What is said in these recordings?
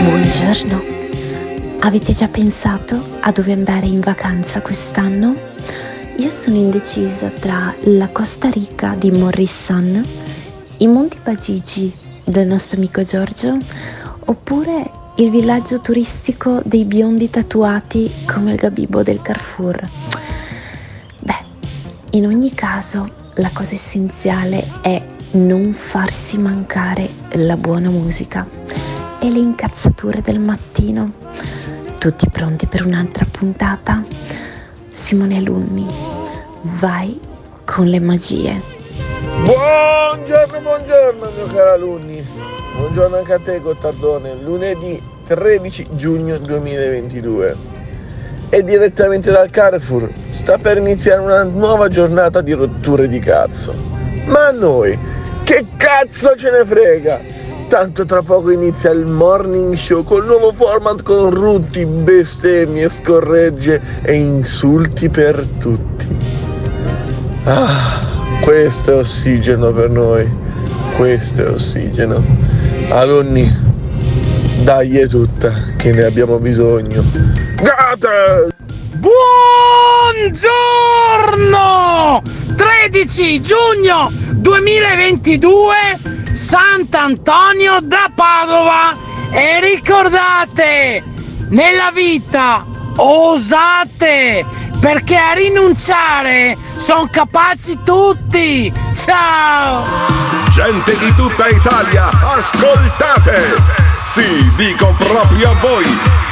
Buongiorno. Avete già pensato a dove andare in vacanza quest'anno? Io sono indecisa tra la Costa Rica di Morrison, i Monti Pagigi del nostro amico Giorgio, oppure il villaggio turistico dei biondi tatuati come il gabibbo del Carrefour. Beh, in ogni caso la cosa essenziale è non farsi mancare la buona musica e le incazzature del mattino. Tutti pronti per un'altra puntata? Simone Alunni, vai con le magie. Buongiorno, buongiorno mio caro alunni. Buongiorno anche a te Gottardone. Lunedì 13 giugno 2022. E direttamente dal Carrefour sta per iniziare una nuova giornata di rotture di cazzo. Ma noi, che cazzo ce ne frega? Tanto tra poco inizia il morning show col nuovo format con rutti, bestemmie, scorregge e insulti per tutti. Ah, questo è ossigeno per noi. Questo è ossigeno. Alunni, dai è tutta, che ne abbiamo bisogno. Gata! Buongiorno! 13 giugno 2022, Sant'Antonio da Padova. E ricordate, nella vita osate, perché a rinunciare sono capaci tutti. Ciao! Gente di tutta Italia, ascoltate! Sì, dico proprio a voi!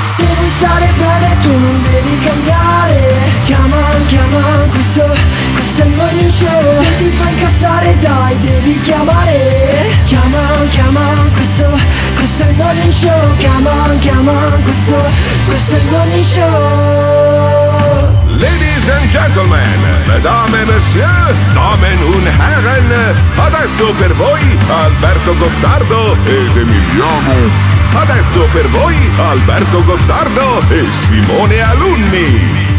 Se vuoi stare bene tu non devi cambiare. Chiama, chiama, questo, questo è il morning show. Se ti fa incazzare dai, devi chiamare. Chiama, chiama, questo, questo è il morning show. Chiama, chiama, questo, questo è il morning show. Ladies and gentlemen, mesdames et messieurs, damen und herren, adesso per voi Alberto Gottardo ed Emiliano. Adesso per voi Alberto Gottardo e Simone Alunni.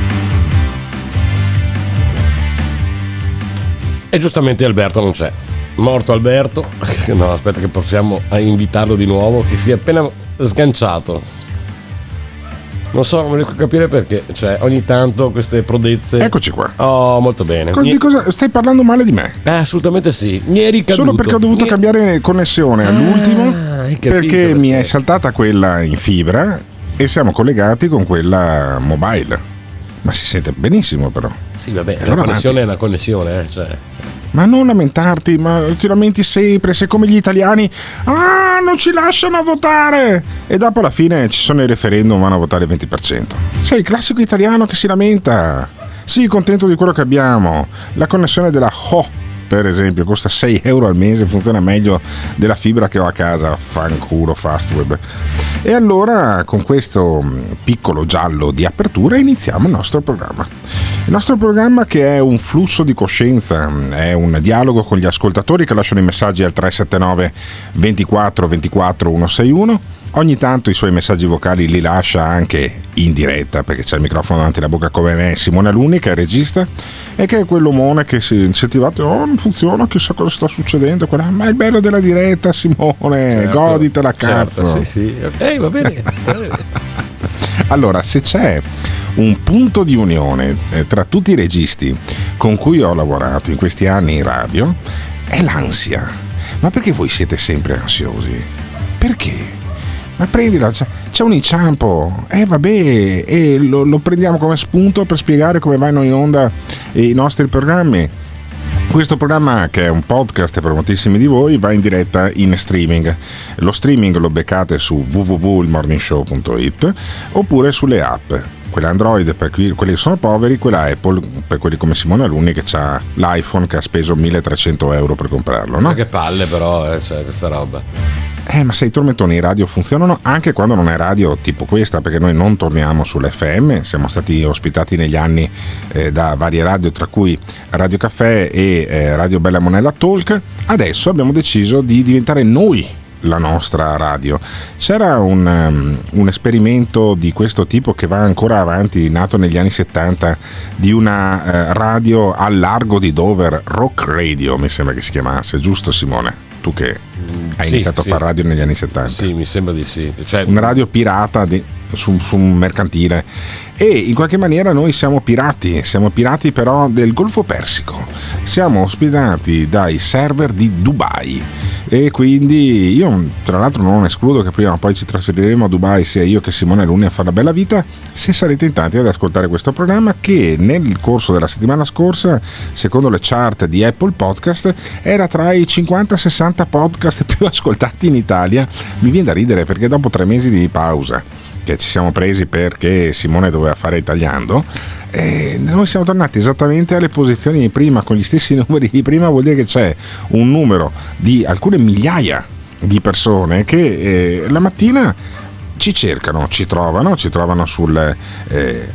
E giustamente Alberto non c'è. Morto Alberto. No, aspetta che possiamo invitarlo di nuovo, che si è appena sganciato. Non so, non riesco a capire perché. Cioè, ogni tanto queste prodezze. Eccoci qua. Oh, molto bene. Co- di cosa stai parlando male di me? Eh, assolutamente sì. Mi eri caduto. Solo perché ho dovuto Mi- cambiare connessione all'ultimo hai capito perché mi perché. è saltata quella in fibra e siamo collegati con quella mobile. Ma si sente benissimo però. Sì, vabbè, la Allora connessione è una connessione, eh. Cioè. Ma non lamentarti, ma ti lamenti sempre, sei come gli italiani. Ah, non ci lasciano votare! E dopo alla fine ci sono i referendum, vanno a votare il 20%. Sei il classico italiano che si lamenta. Sii contento di quello che abbiamo. La connessione della Ho, per esempio, costa 6 euro al mese, funziona meglio della fibra che ho a casa. Fanculo Fastweb. E allora, con questo mh, piccolo giallo di apertura, iniziamo il nostro programma. Il nostro programma che è un flusso di coscienza, mh, è un dialogo con gli ascoltatori che lasciano i messaggi al 379 24 24 161. Ogni tanto i suoi messaggi vocali li lascia anche in diretta perché c'è il microfono davanti alla bocca come me, Simone Alunni che è regista e che è quell'omone che si incentivate, oh non funziona, chissà cosa sta succedendo, quella- ma è il bello della diretta Simone, Certo, goditela cazzo. certo, sì, sì. Ok, va bene. va bene. Allora, se c'è un punto di unione eh, tra tutti i registi con cui ho lavorato in questi anni in radio, è l'ansia. Ma perché voi siete sempre ansiosi? Perché? Ma prendila, c'è, c'è un inciampo, eh vabbè, e lo, lo prendiamo come spunto per spiegare come vanno in onda i nostri programmi. Questo programma, che è un podcast per moltissimi di voi, va in diretta in streaming. Lo streaming lo beccate su www.ilmorningshow.it oppure sulle app. Quella Android per quelli che sono poveri, quella Apple per quelli come Simone Alunni che ha l'iPhone che ha speso 1300 euro per comprarlo. No? Ma che palle però, eh, cioè, questa roba. Eh, ma se i tormentoni radio funzionano anche quando non è radio tipo questa, perché noi non torniamo sull'FM, siamo stati ospitati negli anni eh, da varie radio, tra cui Radio Caffè e eh, Radio Bella Monella Talk, adesso abbiamo deciso di diventare noi la nostra radio. C'era un, um, un, esperimento di questo tipo che va ancora avanti, nato negli anni 70, di una uh, radio al largo di Dover, Rock Radio mi sembra che si chiamasse, giusto Simone? Tu che hai Sì, iniziato sì. a fare radio negli anni 70. Sì, mi sembra di sì. Cioè, Una radio pirata di- su, su un mercantile. E in qualche maniera noi siamo pirati, siamo pirati però del Golfo Persico, siamo ospitati dai server di Dubai. E quindi io tra l'altro non escludo che prima o poi ci trasferiremo a Dubai sia io che Simone Luni a fare la bella vita se sarete in tanti ad ascoltare questo programma che nel corso della settimana scorsa secondo le chart di Apple Podcast era tra i 50-60 podcast più ascoltati in Italia. Mi viene da ridere perché dopo tre mesi di pausa che ci siamo presi perché Simone doveva fare il tagliando e noi siamo tornati esattamente alle posizioni di prima con gli stessi numeri di prima vuol dire che c'è un numero di alcune migliaia di persone che eh, la mattina ci cercano, ci trovano, ci trovano sul eh,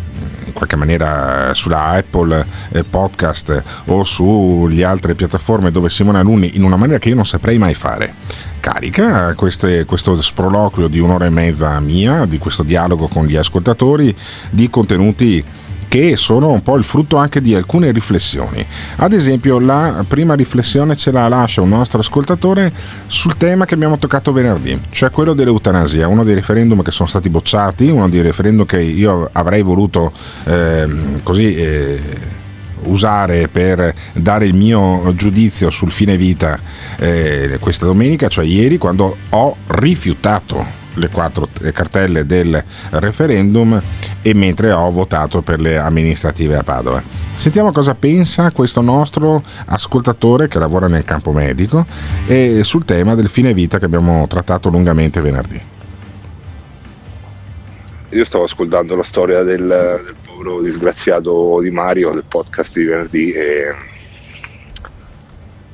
qualche maniera sulla Apple eh, Podcast o sulle altre piattaforme dove Simone Alunni in una maniera che io non saprei mai fare carica queste- questo sproloquio di un'ora e mezza mia, di questo dialogo con gli ascoltatori, di contenuti che sono un po' il frutto anche di alcune riflessioni. Ad esempio, la prima riflessione ce la lascia un nostro ascoltatore sul tema che abbiamo toccato venerdì, cioè quello dell'eutanasia, uno dei referendum che sono stati bocciati, uno dei referendum che io avrei voluto ehm, così eh, usare per dare il mio giudizio sul fine vita eh, questa domenica, cioè ieri, quando ho rifiutato le quattro eh, cartelle del referendum e mentre ho votato per le amministrative a Padova. Sentiamo cosa pensa questo nostro ascoltatore che lavora nel campo medico e sul tema del fine vita che abbiamo trattato lungamente venerdì. Io stavo ascoltando la storia del, del povero disgraziato di Mario del podcast di venerdì e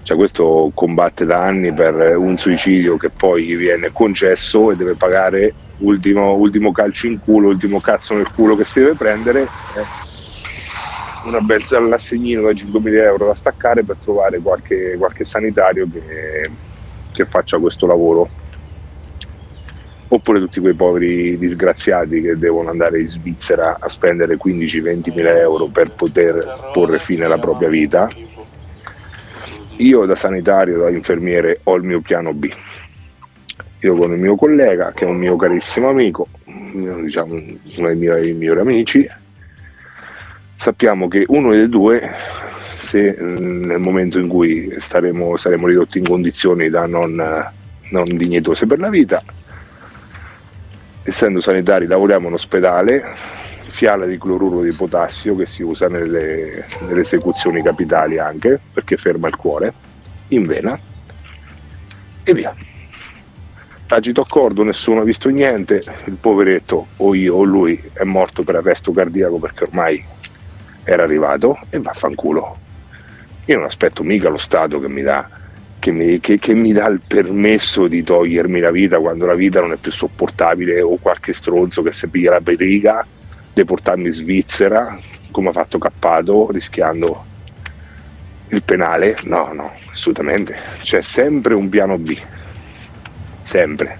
cioè questo combatte da anni per un suicidio che poi gli viene concesso e deve pagare ultimo, ultimo calcio in culo, ultimo cazzo nel culo che si deve prendere eh, una bel l'assegnino da 5.000 euro da staccare per trovare qualche, qualche sanitario che, che faccia questo lavoro oppure tutti quei poveri disgraziati che devono andare in Svizzera a spendere 15-20 mila euro per poter porre fine alla propria vita. Io da sanitario, da infermiere, ho il mio piano B. Io con il mio collega, che è un mio carissimo amico, diciamo uno dei miei migliori amici, sappiamo che uno dei due, se nel momento in cui staremo, saremo ridotti in condizioni da non, non dignitose per la vita, essendo sanitari lavoriamo in ospedale, fiala di cloruro di potassio che si usa nelle, nelle esecuzioni capitali anche perché ferma il cuore, in vena e via. Tacito accordo, nessuno ha visto niente, il poveretto o io o lui è morto per arresto cardiaco perché ormai era arrivato e vaffanculo. Io non aspetto mica lo Stato che mi dà che mi, che- che mi dà il permesso di togliermi la vita quando la vita non è più sopportabile o qualche stronzo che si piglia la periga di portarmi in Svizzera come ha fatto Cappato rischiando il penale. No no assolutamente. C'è sempre un piano B. Sempre.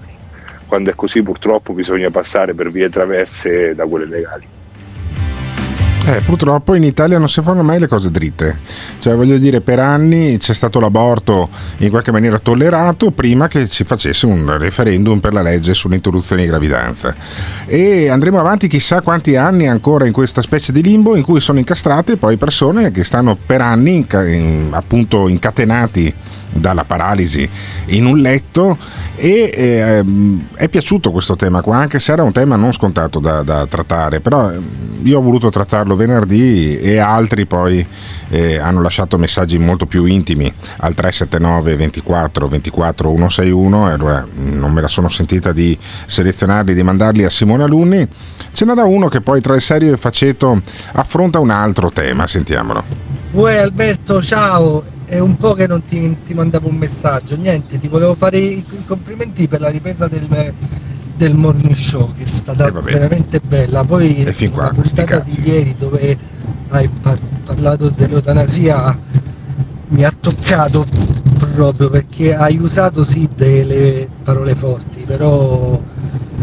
Quando è così purtroppo bisogna passare per vie traverse da quelle legali Eh, purtroppo in Italia non si fanno mai le cose dritte. Cioè, voglio dire, per anni c'è stato l'aborto in qualche maniera tollerato prima che ci facesse un referendum per la legge sull'interruzione di gravidanza. E andremo avanti chissà quanti anni ancora in questa specie di limbo in cui sono incastrate poi persone che stanno per anni inca- in- appunto incatenati dalla paralisi in un letto e eh, è piaciuto questo tema qua, anche se era un tema non scontato da, da trattare, però ehm, io ho voluto trattarlo venerdì e altri poi eh, hanno lasciato messaggi molto più intimi al 379 24 24 161 e allora non me la sono sentita di selezionarli, di mandarli a Simone Alunni. Ce n'era uno che poi tra il serio e il faceto affronta un altro tema, sentiamolo. Uè Alberto, ciao, è un po' che non ti, ti mandavo un messaggio, niente, ti volevo fare i, complimenti per la ripresa del, del morning show che è stata Eh, veramente bella. Poi E fin qua, la puntata di ieri dove hai par- parlato dell'eutanasia mi ha toccato proprio perché hai usato sì delle parole forti, però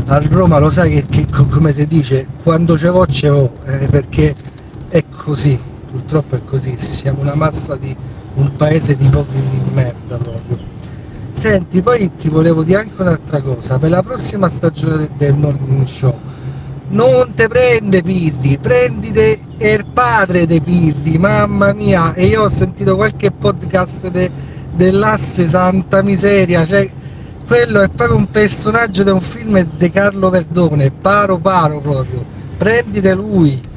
a Roma lo sai che, che co- come si dice, quando ce vo ce vo, eh, perché è così, purtroppo è così, siamo una massa di un paese di pochi di merda proprio. Senti, poi ti volevo dire anche un'altra cosa, per la prossima stagione de- del morning show non te prende Pirri, prendite il padre dei Pirri, mamma mia, e io ho sentito qualche podcast de- dell'asse Santa Miseria, cioè quello è proprio un personaggio di un film di Carlo Verdone, paro paro proprio, prendite lui.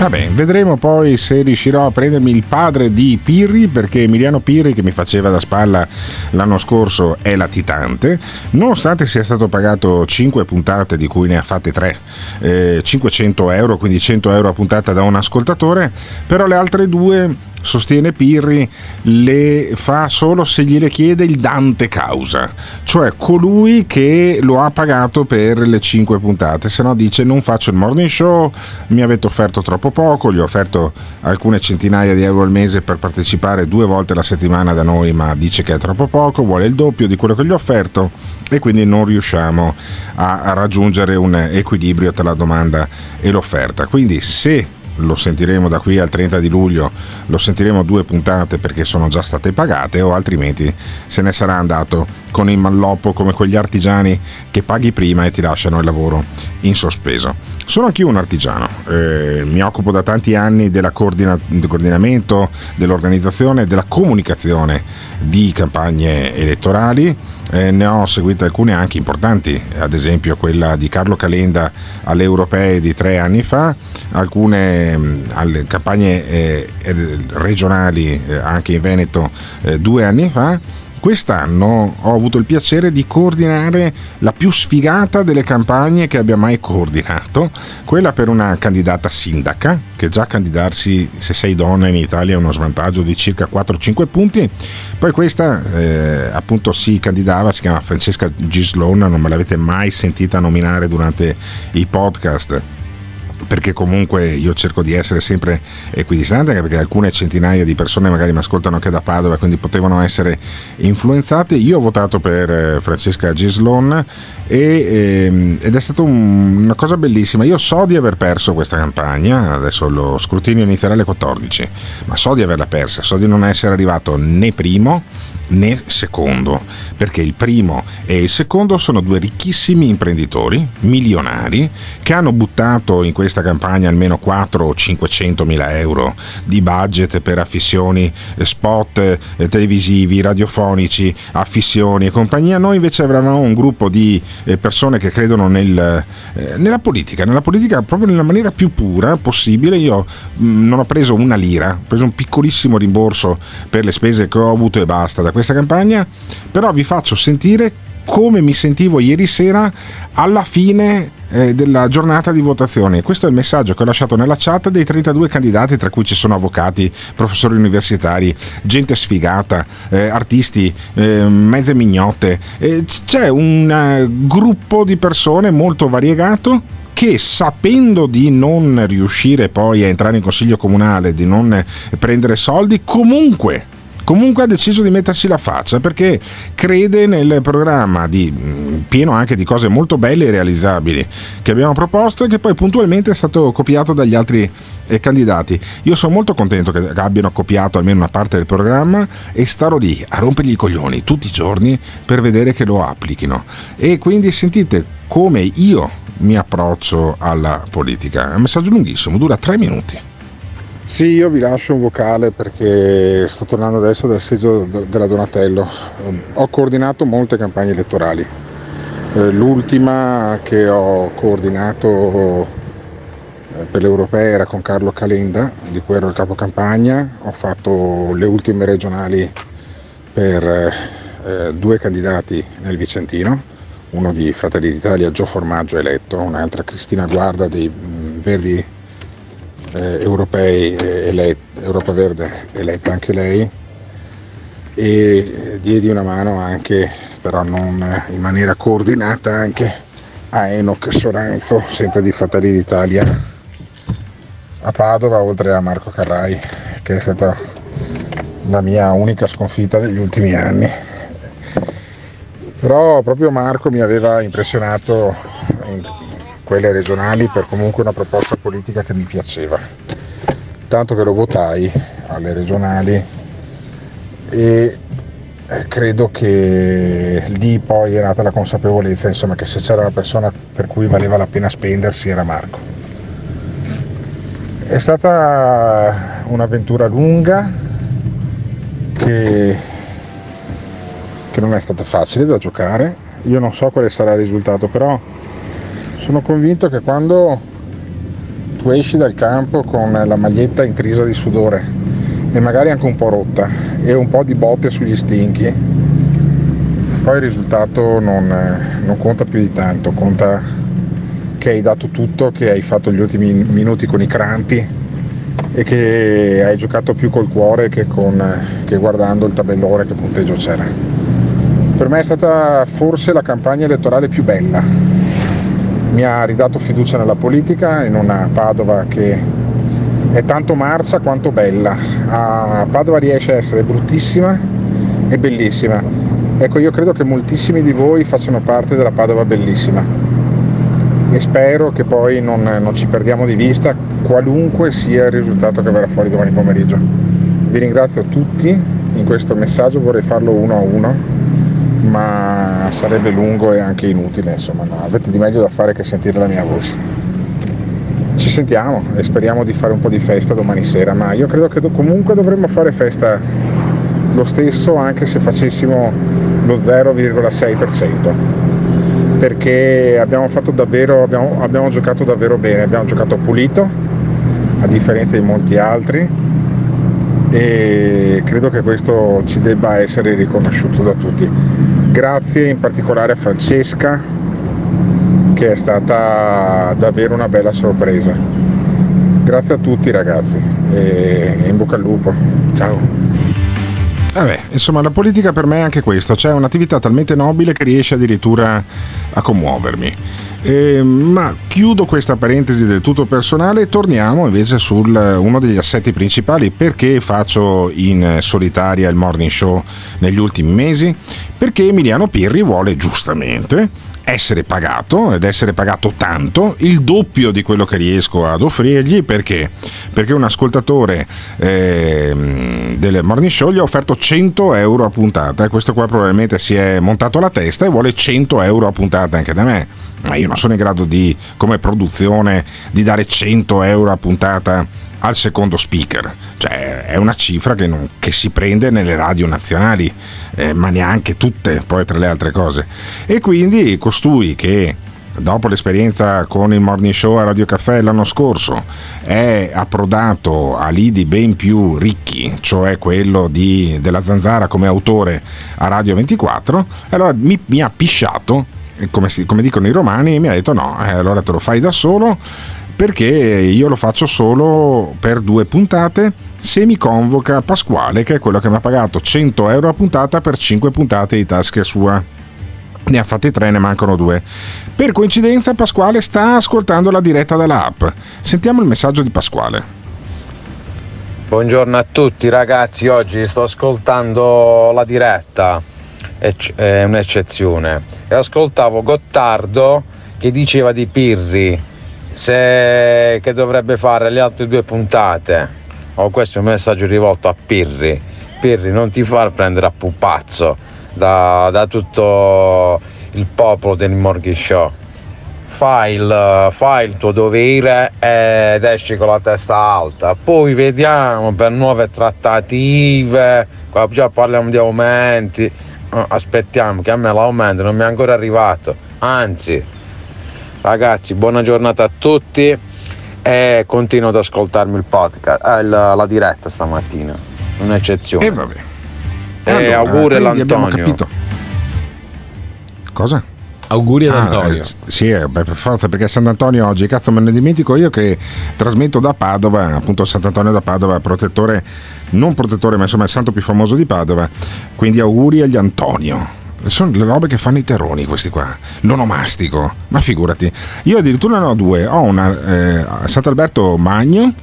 Vabbè, vedremo poi se riuscirò a prendermi il padre di Pirri, perché Emiliano Pirri, che mi faceva da spalla l'anno scorso, è latitante, nonostante sia stato pagato 5 puntate, di cui ne ha fatte 3, 500 euro, quindi 100 euro a puntata da un ascoltatore, però le altre due sostiene Pirri, le fa solo se gliele chiede il Dante causa, cioè colui che lo ha pagato per le 5 puntate, se no dice non faccio il morning show, mi avete offerto troppo poco, gli ho offerto alcune centinaia di euro al mese per partecipare due volte alla settimana da noi, ma dice che è troppo poco, vuole il doppio di quello che gli ho offerto e quindi non riusciamo a raggiungere un equilibrio tra la domanda e l'offerta. Quindi se lo sentiremo da qui al 30 di luglio, lo sentiremo due puntate perché sono già state pagate o altrimenti se ne sarà andato con il malloppo come quegli artigiani che paghi prima e ti lasciano il lavoro in sospeso. Sono anch'io un artigiano, eh, mi occupo da tanti anni della coordina- del coordinamento, dell'organizzazione della comunicazione di campagne elettorali. Eh, ne ho seguite alcune anche importanti, ad esempio quella di Carlo Calenda alle europee di tre anni fa, alcune mh, alle campagne eh, eh, regionali eh, anche in Veneto eh, due anni fa. Quest'anno ho avuto il piacere di coordinare la più sfigata delle campagne che abbia mai coordinato, quella per una candidata sindaca, che già candidarsi se sei donna in Italia è uno svantaggio di circa 4-5 punti. Poi questa eh, appunto si candidava, si chiama Francesca Gislon, non me l'avete mai sentita nominare durante i podcast perché comunque io cerco di essere sempre equidistante anche perché alcune centinaia di persone magari mi ascoltano anche da Padova quindi potevano essere influenzate. Io ho votato per eh, Francesca Gislon e, ehm, ed è stata un- una cosa bellissima. Io so di aver perso questa campagna adesso lo scrutinio inizierà alle 14 ma so di averla persa so di non essere arrivato né primo né secondo, perché il primo e il secondo sono due ricchissimi imprenditori, milionari, che hanno buttato in questa campagna almeno 4 o 500 mila euro di budget per affissioni, eh, spot eh, televisivi, radiofonici, affissioni e compagnia. Noi invece avevamo un gruppo di eh, persone che credono nel, nella politica, nella politica proprio nella maniera più pura possibile. Io mh, non ho preso una lira, ho preso un piccolissimo rimborso per le spese che ho avuto e basta da questa campagna, però vi faccio sentire come mi sentivo ieri sera alla fine eh, della giornata di votazione. Questo è il messaggio che ho lasciato nella chat dei 32 candidati, tra cui ci sono avvocati, professori universitari, gente sfigata, eh, artisti, eh, mezze mignotte. Eh, c'è un eh, gruppo di persone molto variegato che sapendo di non riuscire poi a entrare in consiglio comunale, di non eh, prendere soldi, comunque comunque ha deciso di metterci la faccia perché crede nel programma di, mh, pieno anche di cose molto belle e realizzabili che abbiamo proposto e che poi puntualmente è stato copiato dagli altri eh, candidati. Io sono molto contento che abbiano copiato almeno una parte del programma e starò lì a rompergli i coglioni tutti i giorni per vedere che lo applichino. E quindi sentite come io mi approccio alla politica. È un messaggio lunghissimo, dura tre minuti. Sì, io vi lascio un vocale perché sto tornando adesso dal seggio de- della Donatello. Ho coordinato molte campagne elettorali. Eh, L'ultima che ho coordinato eh, per le europee era con Carlo Calenda, di cui ero il capo campagna. Ho fatto le ultime regionali per eh, due candidati nel Vicentino, uno di Fratelli d'Italia, Gio Formaggio eletto, un'altra Cristina Guarda dei mm, Verdi eh, europei, eh, elett- Europa Verde eletta anche lei e eh, diedi una mano anche, però non eh, in maniera coordinata, anche a Enoch Soranzo, sempre di Fratelli d'Italia, a Padova, oltre a Marco Carrai, che è stata la mia unica sconfitta degli ultimi anni. Però proprio Marco mi aveva impressionato quelle regionali per comunque una proposta politica che mi piaceva. Tanto che lo votai alle regionali e credo che lì poi è nata la consapevolezza insomma, che se c'era una persona per cui valeva la pena spendersi era Marco. È stata un'avventura lunga che, che non è stata facile da giocare. Io non so quale sarà il risultato, però sono convinto che quando tu esci dal campo con la maglietta intrisa di sudore e magari anche un po' rotta e un po' di botte sugli stinchi, poi il risultato non, non conta più di tanto, conta che hai dato tutto, che hai fatto gli ultimi minuti con i crampi e che hai giocato più col cuore che, con, che guardando il tabellone che punteggio c'era. Per me è stata forse la campagna elettorale più bella. Mi ha ridato fiducia nella politica in una Padova che è tanto marcia quanto bella. A Padova riesce a essere bruttissima e bellissima. Ecco, io credo che moltissimi di voi facciano parte della Padova bellissima e spero che poi non, non ci perdiamo di vista qualunque sia il risultato che verrà fuori domani pomeriggio. Vi ringrazio tutti in questo messaggio, vorrei farlo uno a uno, ma sarebbe lungo e anche inutile, insomma, no, avete di meglio da fare che sentire la mia voce. Ci sentiamo e speriamo di fare un po' di festa domani sera, ma io credo che do- comunque dovremmo fare festa lo stesso anche se facessimo lo 0,6% perché abbiamo fatto davvero, abbiamo, abbiamo giocato davvero bene, abbiamo giocato pulito, a differenza di molti altri, e credo che questo ci debba essere riconosciuto da tutti. Grazie in particolare a Francesca, che è stata davvero una bella sorpresa. Grazie a tutti ragazzi e in bocca al lupo. Ciao. Vabbè, insomma, la politica per me è anche questo, cioè un'attività talmente nobile che riesce addirittura a commuovermi. Eh, ma chiudo questa parentesi del tutto personale e torniamo invece su uno degli assetti principali. Perché faccio in solitaria il morning show negli ultimi mesi? Perché Emiliano Pirri vuole giustamente essere pagato ed essere pagato tanto, il doppio di quello che riesco ad offrirgli perché? Perché un ascoltatore eh, del morning show gli ha offerto 100 euro a puntata e questo qua probabilmente si è montato la testa e vuole 100 euro a puntata anche da me. Ma io non sono in grado di, come produzione, di dare 100 euro a puntata al secondo speaker. Cioè è una cifra che, non, che si prende nelle radio nazionali, eh, ma neanche tutte, poi tra le altre cose. E quindi costui che dopo l'esperienza con il morning show a Radio Caffè l'anno scorso è approdato a lidi ben più ricchi, cioè quello di, della Zanzara come autore a Radio 24, allora mi, mi ha pisciato, come, si, come dicono i romani, e mi ha detto no, eh, allora te lo fai da solo perché io lo faccio solo per due puntate se mi convoca Pasquale che è quello che mi ha pagato 100 euro a puntata per 5 puntate di tasca sua ne ha fatte tre, ne mancano due. Per coincidenza Pasquale sta ascoltando la diretta dall'app. Sentiamo il messaggio di Pasquale. Buongiorno a tutti ragazzi, oggi sto ascoltando la diretta, è un'eccezione, e ascoltavo Gottardo che diceva di Pirri se, che dovrebbe fare le altre due puntate. Oh, questo è un messaggio rivolto a Pirri. Pirri, non ti far prendere a pupazzo da, da tutto il popolo del Morghi Show. fai il, fai il tuo dovere ed esci con la testa alta. Poi vediamo per nuove trattative, qua già parliamo di aumenti. Aspettiamo che a me l'aumento non mi è ancora arrivato. Anzi, ragazzi, buona giornata a tutti e continuo ad ascoltarmi il podcast, eh, la, la diretta stamattina. Un'eccezione. E vabbè. E Allora, auguri all'Antonio. capito. Cosa? Auguri ad Ah, Antonio. eh, sì, eh, beh, per forza, perché Sant'Antonio oggi, cazzo me ne dimentico io che trasmetto da Padova, appunto Sant'Antonio da Padova, protettore, non protettore, ma insomma il santo più famoso di Padova. Quindi auguri agli Antonio. Sono le robe che fanno i terroni questi qua, l'onomastico, ma figurati. Io addirittura ne ho due, ho una eh, Sant'Alberto Magno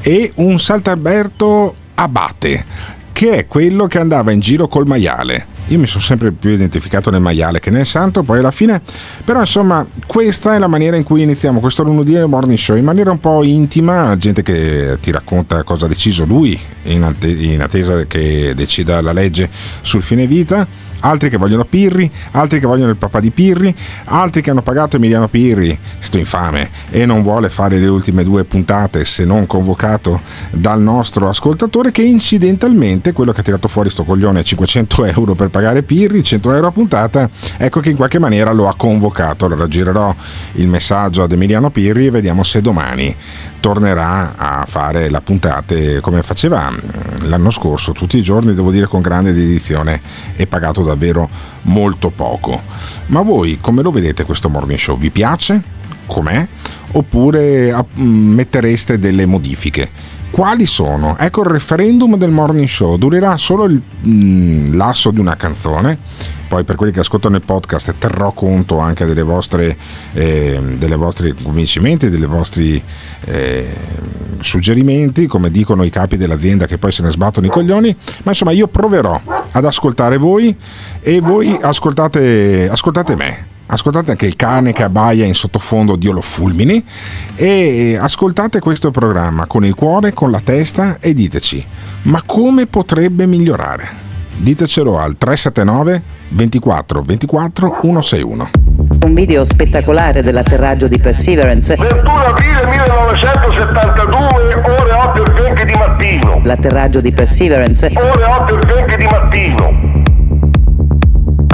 e un Sant'Alberto Abate, che è quello che andava in giro col maiale. Io mi sono sempre più identificato nel maiale che nel santo, poi alla fine, però insomma, questa è la maniera in cui iniziamo questo lunedì morning show, in maniera un po' intima, gente che ti racconta cosa ha deciso lui, in attesa che decida la legge sul fine vita, altri che vogliono Pirri, altri che vogliono il papà di Pirri, altri che hanno pagato Emiliano Pirri, sto infame, e non vuole fare le ultime due puntate se non convocato dal nostro ascoltatore che incidentalmente, quello che ha tirato fuori sto coglione 500 euro per pagare Pirri, 100 euro a puntata, ecco che in qualche maniera lo ha convocato. Allora girerò il messaggio ad Emiliano Pirri e vediamo se domani tornerà a fare la puntate come faceva mm, l'anno scorso, tutti i giorni, devo dire con grande dedizione e pagato davvero molto poco. Ma voi come lo vedete questo morning show? Vi piace? Com'è? Oppure ah, mm, mettereste delle modifiche? Quali sono? Ecco il referendum del morning show, durerà solo il mm, lasso di una canzone, poi per quelli che ascoltano il podcast terrò conto anche delle vostre, eh, delle vostri convincimenti, dei vostri eh, suggerimenti, come dicono i capi dell'azienda che poi se ne sbattono i coglioni, ma insomma io proverò ad ascoltare voi e voi ascoltate, ascoltate me. Ascoltate anche il cane che abbaia in sottofondo, Dio lo fulmini, e ascoltate questo programma con il cuore, con la testa e diteci, ma come potrebbe migliorare? Ditecelo al 379 24 24 161. Un video spettacolare dell'atterraggio di Perseverance. 21 aprile 1972, ore 8 e 20 di mattino. L'atterraggio di Perseverance. Ore 8 e 20 di mattino.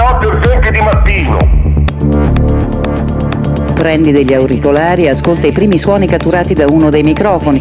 8 e 20 di mattino. Prendi degli auricolari e ascolta i primi suoni catturati da uno dei microfoni.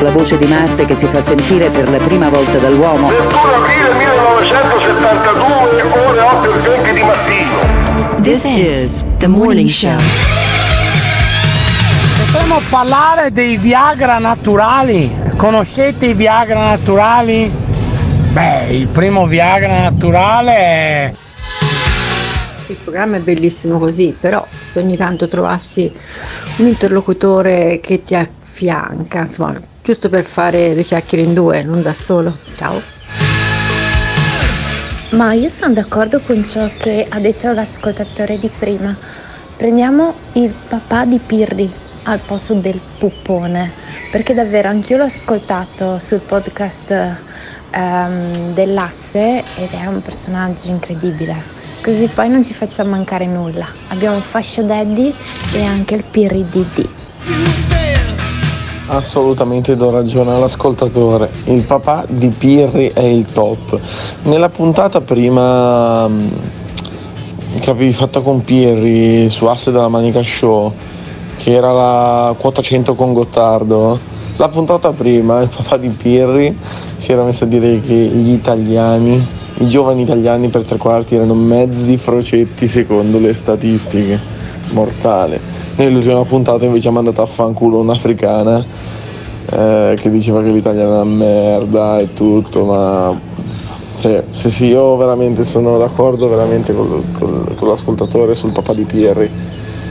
La voce di Marte che si fa sentire per la prima volta dall'uomo. 21 aprile 1972, ore 8 e 20 di mattino. This is the morning show. Potremmo parlare dei Viagra naturali. Conoscete i Viagra naturali? Beh, il primo Viagra naturale è... Il programma è bellissimo così, però se ogni tanto trovassi un interlocutore che ti affianca, insomma, giusto per fare due chiacchiere in due, non da solo. Ciao. Ma io sono d'accordo con ciò che ha detto l'ascoltatore di prima. Prendiamo il papà di Pirri al posto del puppone, perché davvero anch'io l'ho ascoltato sul podcast ehm, dell'asse ed è un personaggio incredibile. Così poi non ci facciamo mancare nulla. Abbiamo il fascio daddy e anche il Pirri DD. Assolutamente do ragione all'ascoltatore. Il papà di Pirri è il top. Nella puntata prima mh, che avevi fatto con Pirri su Asse della Manica Show, che era la quota 100 con Gottardo, la puntata prima il papà di Pirri si era messo a dire che gli italiani, i giovani italiani per tre quarti erano mezzi frocetti secondo le statistiche. Mortale. Nell'ultima puntata invece ha mandato a fanculo un'africana eh, che diceva che l'italiano è una merda e tutto, ma Sì, sì, sì, io veramente sono d'accordo veramente col- col- con l'ascoltatore sul papà di Pierri.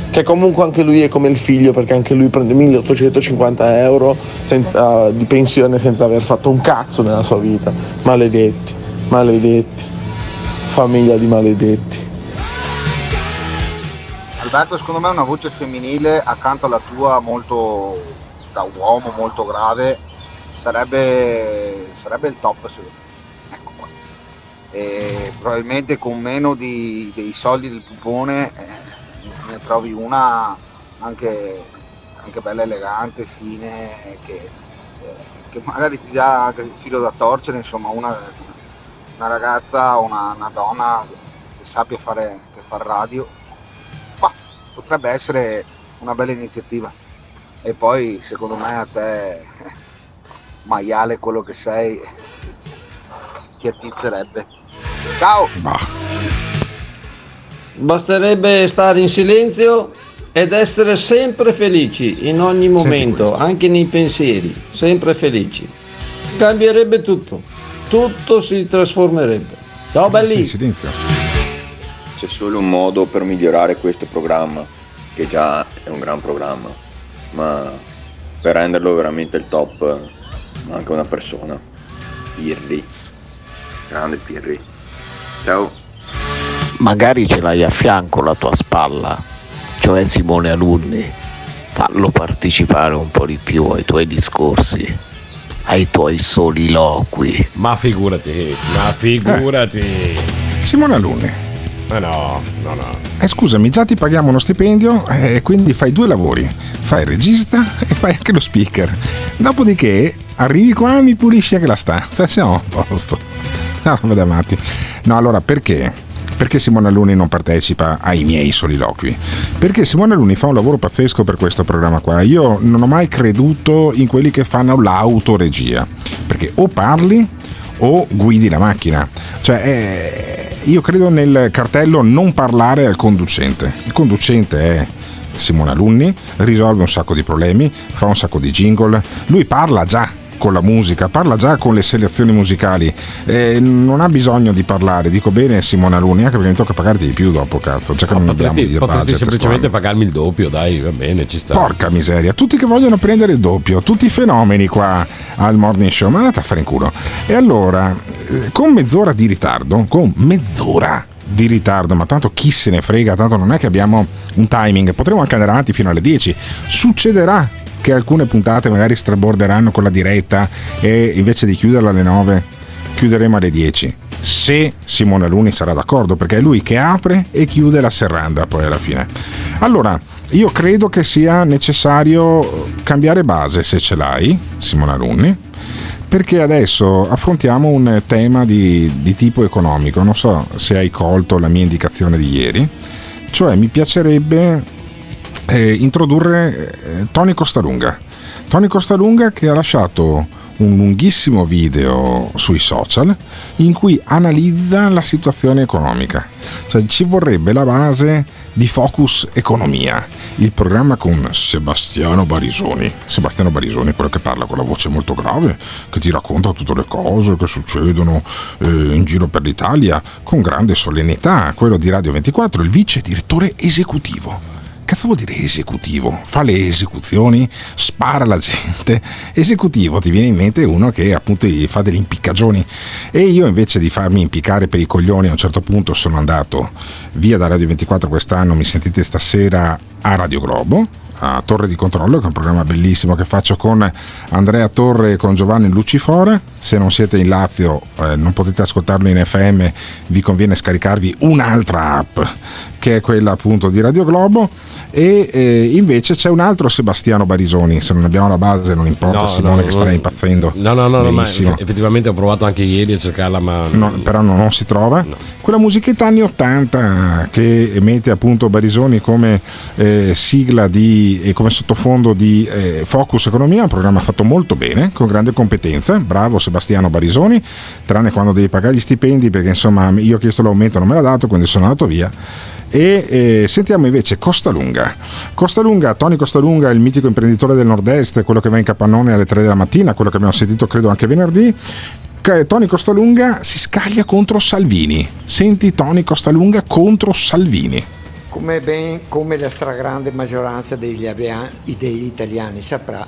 Che comunque anche lui è come il figlio perché anche lui prende 1850 euro senza- di pensione senza aver fatto un cazzo nella sua vita. Maledetti, maledetti. Famiglia di maledetti. Alberto secondo me una voce femminile accanto alla tua molto da uomo molto grave sarebbe, sarebbe il top secondo me. Ecco qua. E probabilmente con meno di- dei soldi del pupone eh, ne trovi una anche, anche bella elegante, fine, che, eh, che magari ti dà anche il filo da torcere, insomma una, una ragazza o una, una donna che sappia fare, che fa radio ma potrebbe essere una bella iniziativa. E poi secondo me a te, maiale quello che sei, ti attizzerebbe. Ciao! Basterebbe stare in silenzio ed essere sempre felici in ogni momento, anche nei pensieri, sempre felici. Cambierebbe tutto, tutto si trasformerebbe. Ciao belli! C'è solo un modo per migliorare questo programma, che già è un gran programma, ma per renderlo veramente il top manca una persona. Pirri. Grande Pirri. Ciao. Magari ce l'hai a fianco la tua spalla, cioè Simone Alunni. Fallo partecipare un po' di più ai tuoi discorsi, ai tuoi soliloqui. Ma figurati, ma figurati. Simone Alunni. Ma no, no, no. Eh, scusami, già ti paghiamo uno stipendio eh, e quindi fai due lavori. Fai il regista e fai anche lo speaker. Dopodiché arrivi qua e mi pulisci anche la stanza. Siamo a posto. No, vado avanti. No, allora perché? Perché Simone Aluni non partecipa ai miei soliloqui? Perché Simone Aluni fa un lavoro pazzesco per questo programma qua. Io non ho mai creduto in quelli che fanno l'autoregia. Perché o parli o guidi la macchina. Cioè, eh, io credo nel cartello non parlare al conducente. Il conducente è Simone Alunni, risolve un sacco di problemi, fa un sacco di jingle, lui parla già con la musica, parla già con le selezioni musicali, eh, non ha bisogno di parlare, dico bene Simone Alunni, anche perché mi tocca pagarti di più dopo, cazzo, non abbiamo Potresti, potresti budget semplicemente pagarmi il doppio, dai, va bene, ci sta. Porca miseria, tutti che vogliono prendere il doppio, tutti i fenomeni qua al morning show, ma andate a fare in culo. E allora, eh, con mezz'ora di ritardo, con mezz'ora di ritardo, ma tanto chi se ne frega, tanto non è che abbiamo un timing, potremo anche andare avanti fino alle 10. Succederà che alcune puntate magari straborderanno con la diretta e invece di chiuderla alle 9 chiuderemo alle 10. Se Simone Aluni sarà d'accordo, perché è lui che apre e chiude la serranda poi alla fine. Allora, io credo che sia necessario cambiare base se ce l'hai, Simone Alunni, perché adesso affrontiamo un tema di, di tipo economico. Non so se hai colto la mia indicazione di ieri, cioè mi piacerebbe eh, introdurre eh, Tony Costalunga. Tony Costalunga che ha lasciato un lunghissimo video sui social in cui analizza la situazione economica. Cioè ci vorrebbe la base di Focus Economia, il programma con Sebastiano Barisoni. Sebastiano Barisoni, quello che parla con la voce molto grave, che ti racconta tutte le cose che succedono eh, in giro per l'Italia con grande solennità. Quello di Radio 24, il vice direttore esecutivo. Cazzo vuol dire esecutivo? Fa le esecuzioni, spara la gente. Esecutivo ti viene in mente uno che appunto fa delle impiccagioni. E io invece di farmi impiccare per i coglioni a un certo punto sono andato via da Radio 24 quest'anno, mi sentite stasera a Radio Globo, a Torre di Controllo, che è un programma bellissimo che faccio con Andrea Torre e con Giovanni Lucifora. Se non siete in Lazio, eh, non potete ascoltarlo in FM, vi conviene scaricarvi un'altra app che è quella appunto di Radio Globo. E eh, invece c'è un altro Sebastiano Barisoni. Se non abbiamo la base, non importa, No, Simone no, che no. sta impazzendo. No, no, no, no, ma benissimo. eff- effettivamente ho provato anche ieri a cercarla, ma No, però no, non si trova. Quella musichetta anni 80 che emette appunto Barisoni come eh, sigla di, e come sottofondo di eh, Focus Economia, un programma fatto molto bene, con grande competenza. Bravo Sebastiano Barisoni, tranne quando devi pagare gli stipendi, perché insomma io ho chiesto l'aumento, non me l'ha dato, quindi sono andato via. E eh, sentiamo invece Costalunga. Costalunga, Tony Costalunga, il mitico imprenditore del nord-est, quello che va in capannone alle 3 della mattina, quello che abbiamo sentito credo anche venerdì. Tony Costalunga si scaglia contro Salvini. Senti Tony Costalunga contro Salvini. Come, ben, come la stragrande maggioranza degli, italiani saprà,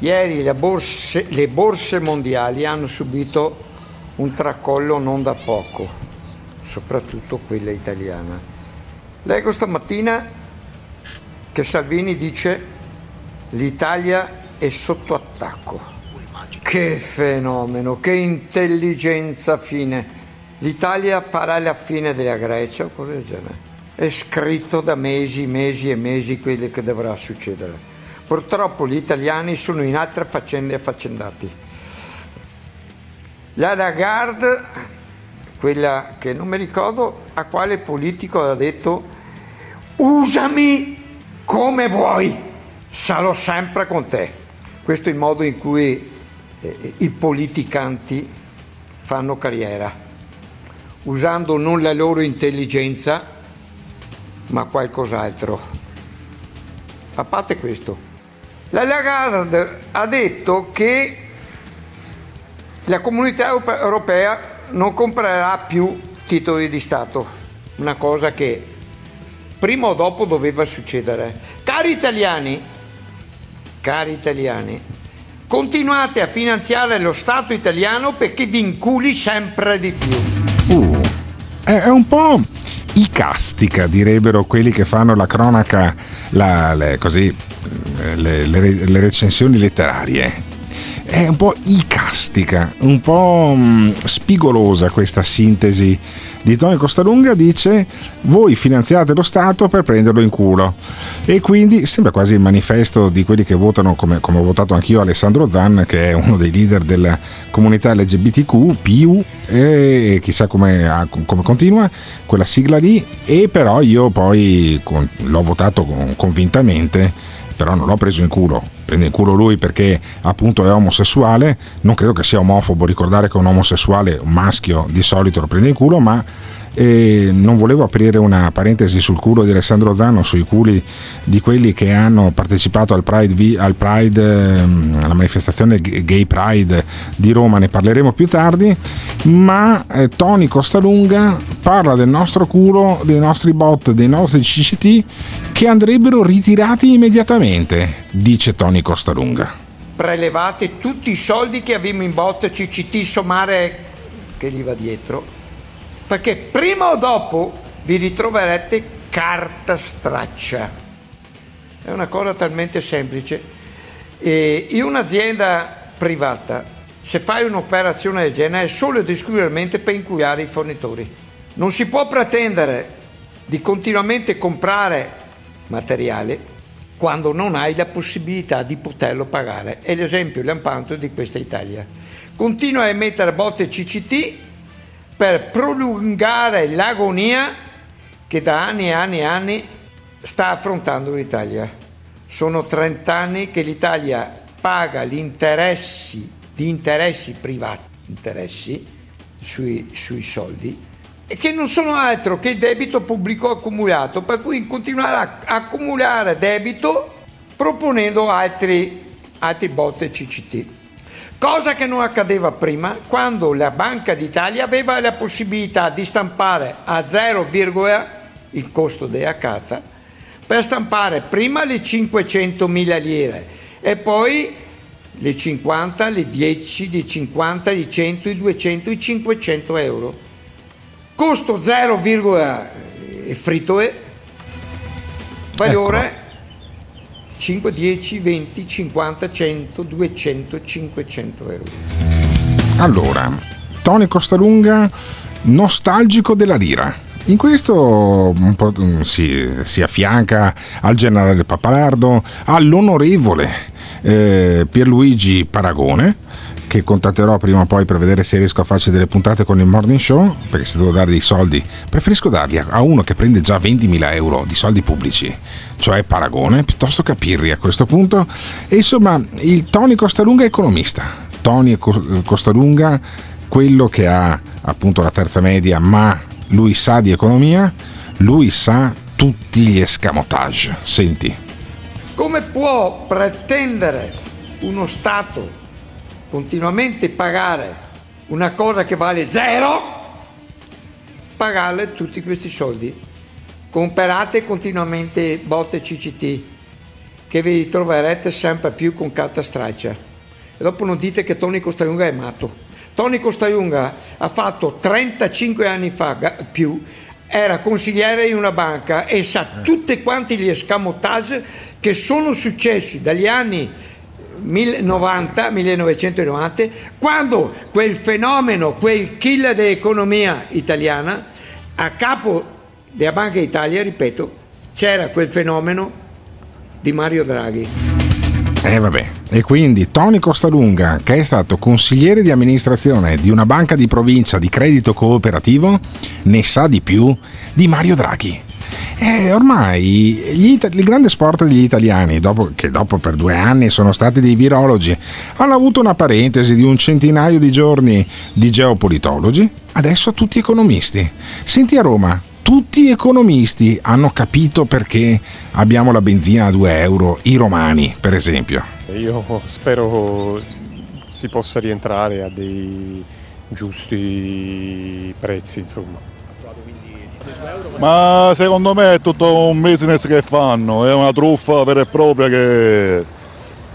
ieri le borse, le borse mondiali hanno subito un tracollo non da poco, soprattutto quella italiana. Leggo stamattina che Salvini dice l'Italia è sotto attacco. Che fenomeno, che intelligenza fine. L'Italia farà la fine della Grecia o cosa del genere. È scritto da mesi, mesi e mesi quello che dovrà succedere. Purtroppo gli italiani sono in altre faccende affaccendati. La Lagarde, quella che non mi ricordo a quale politico ha detto usami come vuoi, sarò sempre con te. Questo è il modo in cui eh, i politicanti fanno carriera, usando non la loro intelligenza, ma qualcos'altro. A parte questo, la Lagarde ha detto che la comunità europea non comprerà più titoli di Stato, una cosa che prima o dopo doveva succedere. Cari italiani, cari italiani, continuate a finanziare lo Stato italiano perché vi inculi sempre di più. Uh, è, un po' icastica, direbbero quelli che fanno la cronaca, la- le, così, le, le- le recensioni letterarie. È un po' icastica, un po' mm, spigolosa questa sintesi di Tony Costalunga. Dice: Voi finanziate lo Stato per prenderlo in culo. E quindi sembra quasi il manifesto di quelli che votano, come, come ho votato anch'io, Alessandro Zan, che è uno dei leader della comunità LGBTQ, PIU, e chissà come, come continua quella sigla lì. E però io poi con- l'ho votato con- convintamente, però non l'ho preso in culo. Prende in culo lui perché appunto è omosessuale. Non credo che sia omofobo ricordare che un omosessuale, un maschio, di solito lo prende in culo, ma eh, non volevo aprire una parentesi sul culo di Alessandro Zanno, sui culi di quelli che hanno partecipato al Pride, al Pride ehm, alla manifestazione Gay Pride di Roma, ne parleremo più tardi, ma eh, Tony Costalunga parla del nostro culo, dei nostri bot, dei nostri CCT che andrebbero ritirati immediatamente, dice Tony Costalunga. Prelevate tutti i soldi che abbiamo in bot CCT sommare che gli va dietro, perché prima o dopo vi ritroverete carta straccia. È una cosa talmente semplice. E in un'azienda privata, se fai un'operazione del genere, è solo ed esclusivamente per inculare i fornitori. Non si può pretendere di continuamente comprare materiale quando non hai la possibilità di poterlo pagare. È l'esempio lampante di questa Italia. Continua a emettere botte CCT per prolungare l'agonia che da anni e anni e anni sta affrontando l'Italia. Sono 30 anni che l'Italia paga gli interessi di interessi privati, interessi sui, sui soldi, e che non sono altro che debito pubblico accumulato, per cui continuerà a accumulare debito proponendo altri, altri botte CCT. Cosa che non accadeva prima quando la Banca d'Italia aveva la possibilità di stampare a 0, il costo della carta per stampare prima le 500.000 lire e poi le 50, le 10, le 50, i 100, i 200, i 500 euro. Costo 0, e fritto è, valore 5, 10, 20, 50, 100, 200, 500 euro. Allora, Tony Costalunga, nostalgico della lira. In questo mm, si, si affianca al generale Pappalardo, all'onorevole eh, Pierluigi Paragone, che contatterò prima o poi per vedere se riesco a farci delle puntate con il morning show, perché se devo dare dei soldi, preferisco darli a- uno che prende già 20.000 euro di soldi pubblici, cioè Paragone, piuttosto che a Pirri a questo punto. E insomma, il Tony Costalunga è economista. Tony Co- Costalunga, quello che ha appunto la terza media, ma lui sa di economia, lui sa tutti gli escamotage. Senti. Come può pretendere uno Stato continuamente pagare una cosa che vale zero, pagarle tutti questi soldi. Comprate continuamente botte CCT che vi troverete sempre più con carta straccia. E dopo non dite che Tony Costaiunga è matto. Tony Costaiunga ha fatto 35 anni fa più, era consigliere in una banca e sa tutti quanti gli escamotage che sono successi dagli anni 1090, 1990, quando quel fenomeno, quel killer dell'economia italiana, a capo della Banca d'Italia, ripeto, c'era quel fenomeno di Mario Draghi. Eh vabbè, e quindi Tony Costalunga, che è stato consigliere di amministrazione di una banca di provincia di credito cooperativo, ne sa di più di Mario Draghi. Eh, ormai il grande sport degli italiani, dopo, che dopo per due anni sono stati dei virologi, hanno avuto una parentesi di un centinaio di giorni di geopolitologi, adesso tutti economisti. Senti a Roma, tutti economisti hanno capito perché abbiamo la benzina a 2 euro, i romani per esempio. Io spero si possa rientrare a dei giusti prezzi, insomma. Ma secondo me è tutto un business che fanno, è una truffa vera e propria che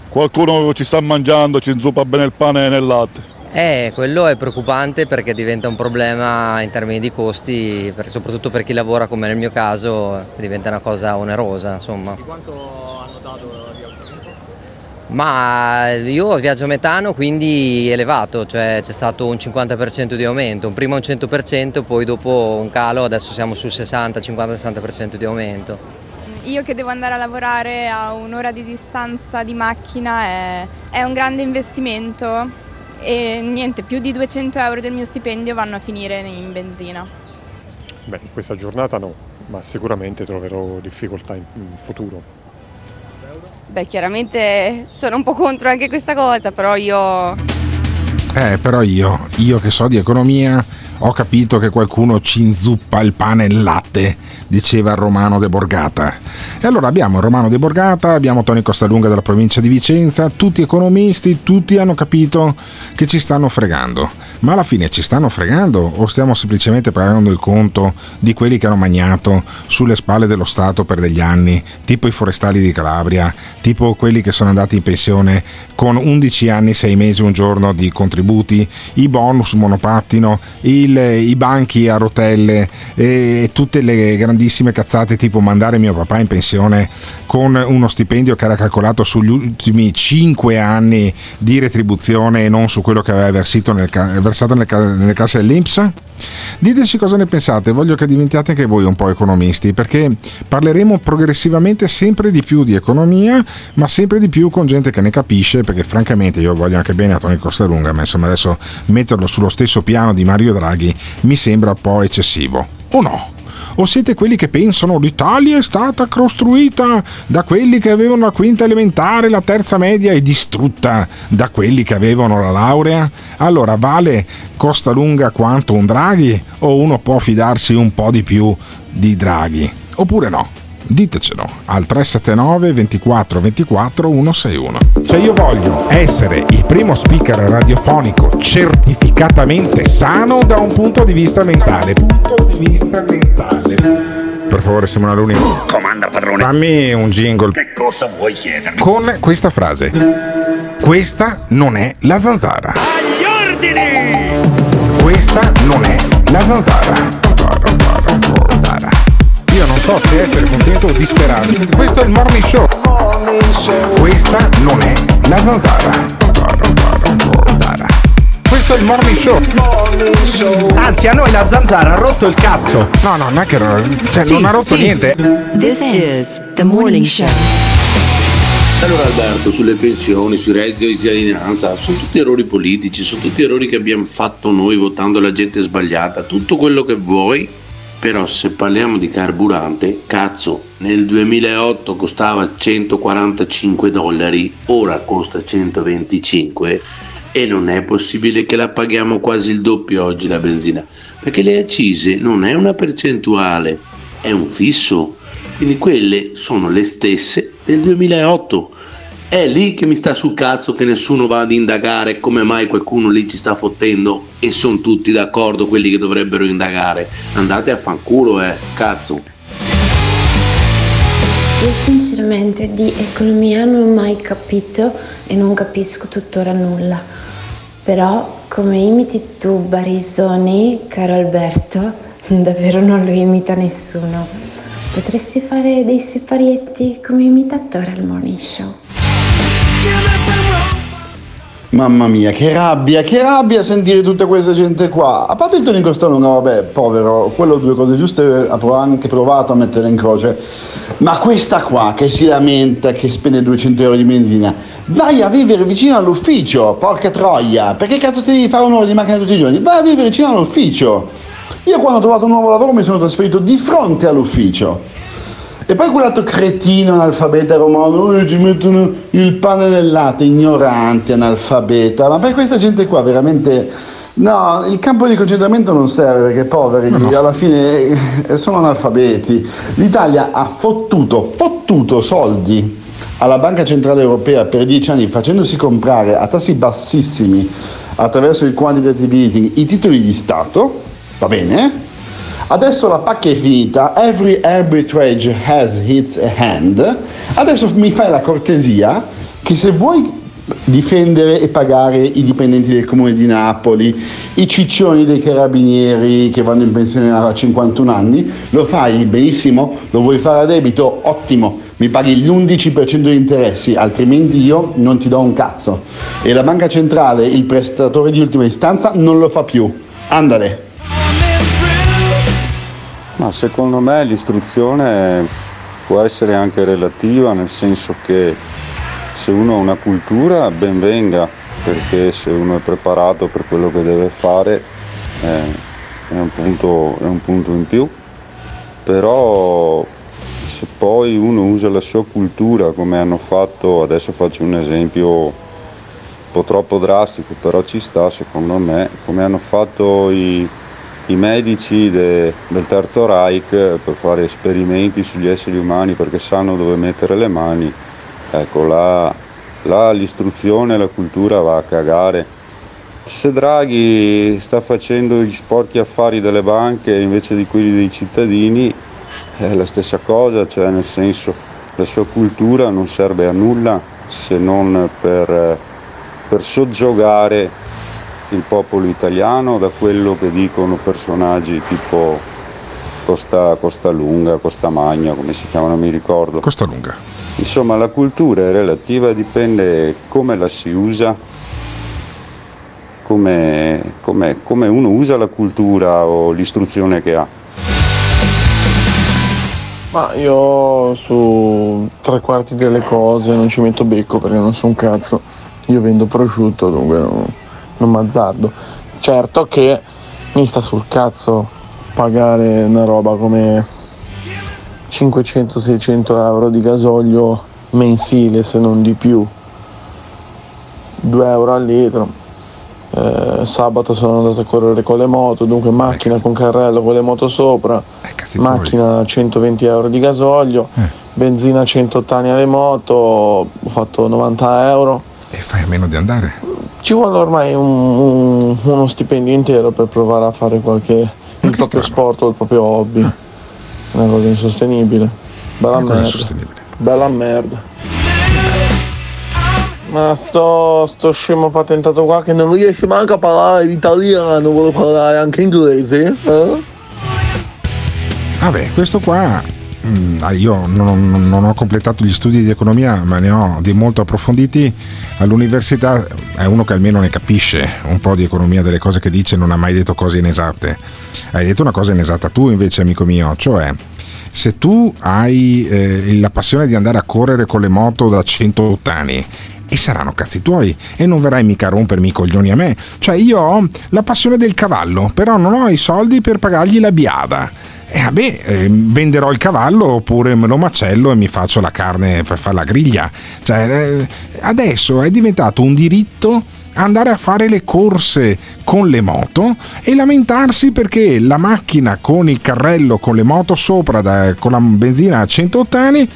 qualcuno ci sta mangiando, ci inzuppa bene il pane nel latte. Eh, quello è preoccupante perché diventa un problema in termini di costi, per- soprattutto per chi lavora come nel mio caso, diventa una cosa onerosa, insomma. Quanto hanno dato di aumento? Ma io viaggio a metano, quindi elevato, cioè c'è stato un 50% di aumento, prima un 100%, poi dopo un calo, adesso siamo sul 60, 50-60% di aumento. Io che devo andare a lavorare a un'ora di distanza di macchina è, è un grande investimento e niente, più di 200 euro del mio stipendio vanno a finire in benzina. Beh, in questa giornata no, ma sicuramente troverò difficoltà in, in futuro. Beh, chiaramente sono un po' contro anche questa cosa, però io Eh, però io, io che so di economia, ho capito che qualcuno ci inzuppa il pane e il latte, diceva Romano de Borgata. E allora abbiamo il Romano de Borgata, abbiamo Tony Costalunga della provincia di Vicenza, tutti economisti, tutti hanno capito che ci stanno fregando. Ma alla fine ci stanno fregando o stiamo semplicemente pagando il conto di quelli che hanno magnato sulle spalle dello Stato per degli anni, tipo i forestali di Calabria, tipo quelli che sono andati in pensione con 11 anni, 6 mesi, un giorno di contributi, i bonus monopattino, il- i banchi a rotelle e tutte le grandissime cazzate tipo mandare mio papà in pensione con uno stipendio che era calcolato sugli ultimi 5 anni di retribuzione e non su quello che aveva versito nel versato ca- nelle casse dell'Inps? Diteci cosa ne pensate, voglio che diventiate anche voi un po' economisti perché parleremo progressivamente sempre di più di economia ma sempre di più con gente che ne capisce perché francamente io voglio anche bene a Tony Costalunga ma insomma adesso metterlo sullo stesso piano di Mario Draghi mi sembra un po' eccessivo o no? O siete quelli che pensano l'Italia è stata costruita da quelli che avevano la quinta elementare, la terza media e distrutta da quelli che avevano la laurea? Allora vale Costa Lunga quanto un Draghi o uno può fidarsi un po' di più di Draghi? Oppure no? Ditecelo al 379 24 24 161. Cioè io voglio essere il primo speaker radiofonico certificatamente sano da un punto di vista mentale. Punto di vista mentale. Per favore Simona Luni. Comanda padrone. Fammi un jingle Che cosa vuoi chiedermi? con questa frase. Questa non è la zanzara. Agli ordini! Questa non è la zanzara. Zanzara, zanzara, zanzara. Non so se essere contento o disperato. Questo è il morning show. Questa non è la zanzara. Zanzara, zanzara, zanzara. Questo è il morning show. Anzi, a noi la zanzara ha rotto il cazzo. No, no, non è che cioè, Sì, non ha rotto sì. niente. This is the morning show. Allora Alberto, sulle pensioni, sui redditi di cittadinanza, sono tutti errori politici, sono tutti errori che abbiamo fatto noi votando la gente sbagliata, tutto quello che vuoi, però se parliamo di carburante, cazzo, nel 2008 costava 145 dollari, ora costa 125 e non è possibile che la paghiamo quasi il doppio oggi la benzina, perché le accise non è una percentuale, è un fisso, quindi quelle sono le stesse del 2008 È lì che mi sta sul cazzo che nessuno va ad indagare come mai qualcuno lì ci sta fottendo e sono tutti d'accordo quelli che dovrebbero indagare. Andate a fanculo, eh, cazzo. Io sinceramente di economia non ho mai capito e non capisco tuttora nulla. Però come imiti tu Barisoni, caro Alberto, davvero non lo imita nessuno. Potresti fare dei siparietti come imitatore al morning show. Mamma mia, che rabbia, che rabbia sentire tutta questa gente qua. A parte il Tony Costalunga, vabbè, povero, quello due cose giuste ha anche provato a mettere in croce. Ma questa qua che si lamenta, che spende 200 euro di benzina, vai a vivere vicino all'ufficio, porca troia. Perché cazzo ti devi fare un'ora di macchina tutti i giorni? Vai a vivere vicino all'ufficio. Io quando ho trovato un nuovo lavoro mi sono trasferito di fronte all'ufficio. E poi quell'altro cretino analfabeta romano, eh, ci mettono il pane nel latte, ignoranti, analfabeta, ma per questa gente qua veramente... No, il campo di concentramento non serve perché poveri alla fine eh, sono analfabeti. L'Italia ha fottuto, fottuto soldi alla Banca Centrale Europea per dieci anni facendosi comprare a tassi bassissimi attraverso il quantitative easing i titoli di Stato, va bene? Adesso la pacca è finita, every arbitrage has its hand. Adesso mi fai la cortesia che se vuoi difendere e pagare i dipendenti del comune di Napoli, i ciccioni dei carabinieri che vanno in pensione a 51 anni, lo fai benissimo, lo vuoi fare a debito, ottimo, mi paghi l'11% di interessi, altrimenti io non ti do un cazzo. E la banca centrale, il prestatore di ultima istanza, non lo fa più. Andale. Ma secondo me l'istruzione può essere anche relativa, nel senso che se uno ha una cultura ben venga, perché se uno è preparato per quello che deve fare eh, è, un punto, è un punto in più, però se poi uno usa la sua cultura come hanno fatto, adesso faccio un esempio un po' troppo drastico, però ci sta secondo me, come hanno fatto i i medici de, del Terzo Reich per fare esperimenti sugli esseri umani perché sanno dove mettere le mani. Ecco, là, là l'istruzione e la cultura va a cagare. Se Draghi sta facendo gli sporchi affari delle banche invece di quelli dei cittadini, è la stessa cosa, cioè nel senso la sua cultura non serve a nulla se non per, per soggiogare il popolo italiano da quello che dicono personaggi tipo Costa, Costa Lunga, Costa Magna, come si chiamano, mi ricordo. Costa Lunga. Insomma, la cultura è relativa, dipende come la si usa, come, come, come uno usa la cultura o l'istruzione che ha. Ma io su tre quarti delle cose non ci metto becco perché non so un cazzo. Io vendo prosciutto, dunque non, non m'azzardo. Certo che mi sta sul cazzo pagare una roba come 500-600 euro di gasolio mensile se non di più. 2 euro al litro. Eh, sabato sono andato a correre con le moto dunque macchina con carrello con le moto sopra macchina 120 euro di gasolio benzina 180 alle moto ho fatto 90 euro. E fai a meno di andare. Ci vuole ormai un- un- uno stipendio intero per provare a fare qualche il proprio sport o il proprio hobby. Una cosa insostenibile. Bella Una cosa merda. insostenibile. Bella merda. Ma sto, sto scemo patentato qua che non riesce manco a parlare l'italiano, vuole parlare anche inglese. Eh? Vabbè, questo qua io non, non- ho completato gli studi di economia, ma ne ho di molto approfonditi. All'università è uno che almeno ne capisce un po' di economia delle cose che dice, non ha mai detto cose inesatte. Hai detto una cosa inesatta tu invece, amico mio, cioè se tu hai eh, la passione di andare a correre con le moto da 108 anni e saranno cazzi tuoi e non verrai mica a rompermi i coglioni a me. Cioè io ho la passione del cavallo, però non ho i soldi per pagargli la biada. E vabbè, eh, venderò il cavallo oppure me lo macello e mi faccio la carne per fare la griglia. Cioè, eh, adesso è diventato un diritto andare a fare le corse con le moto e lamentarsi perché la macchina con il carrello con le moto sopra da- con la benzina a 100 ottani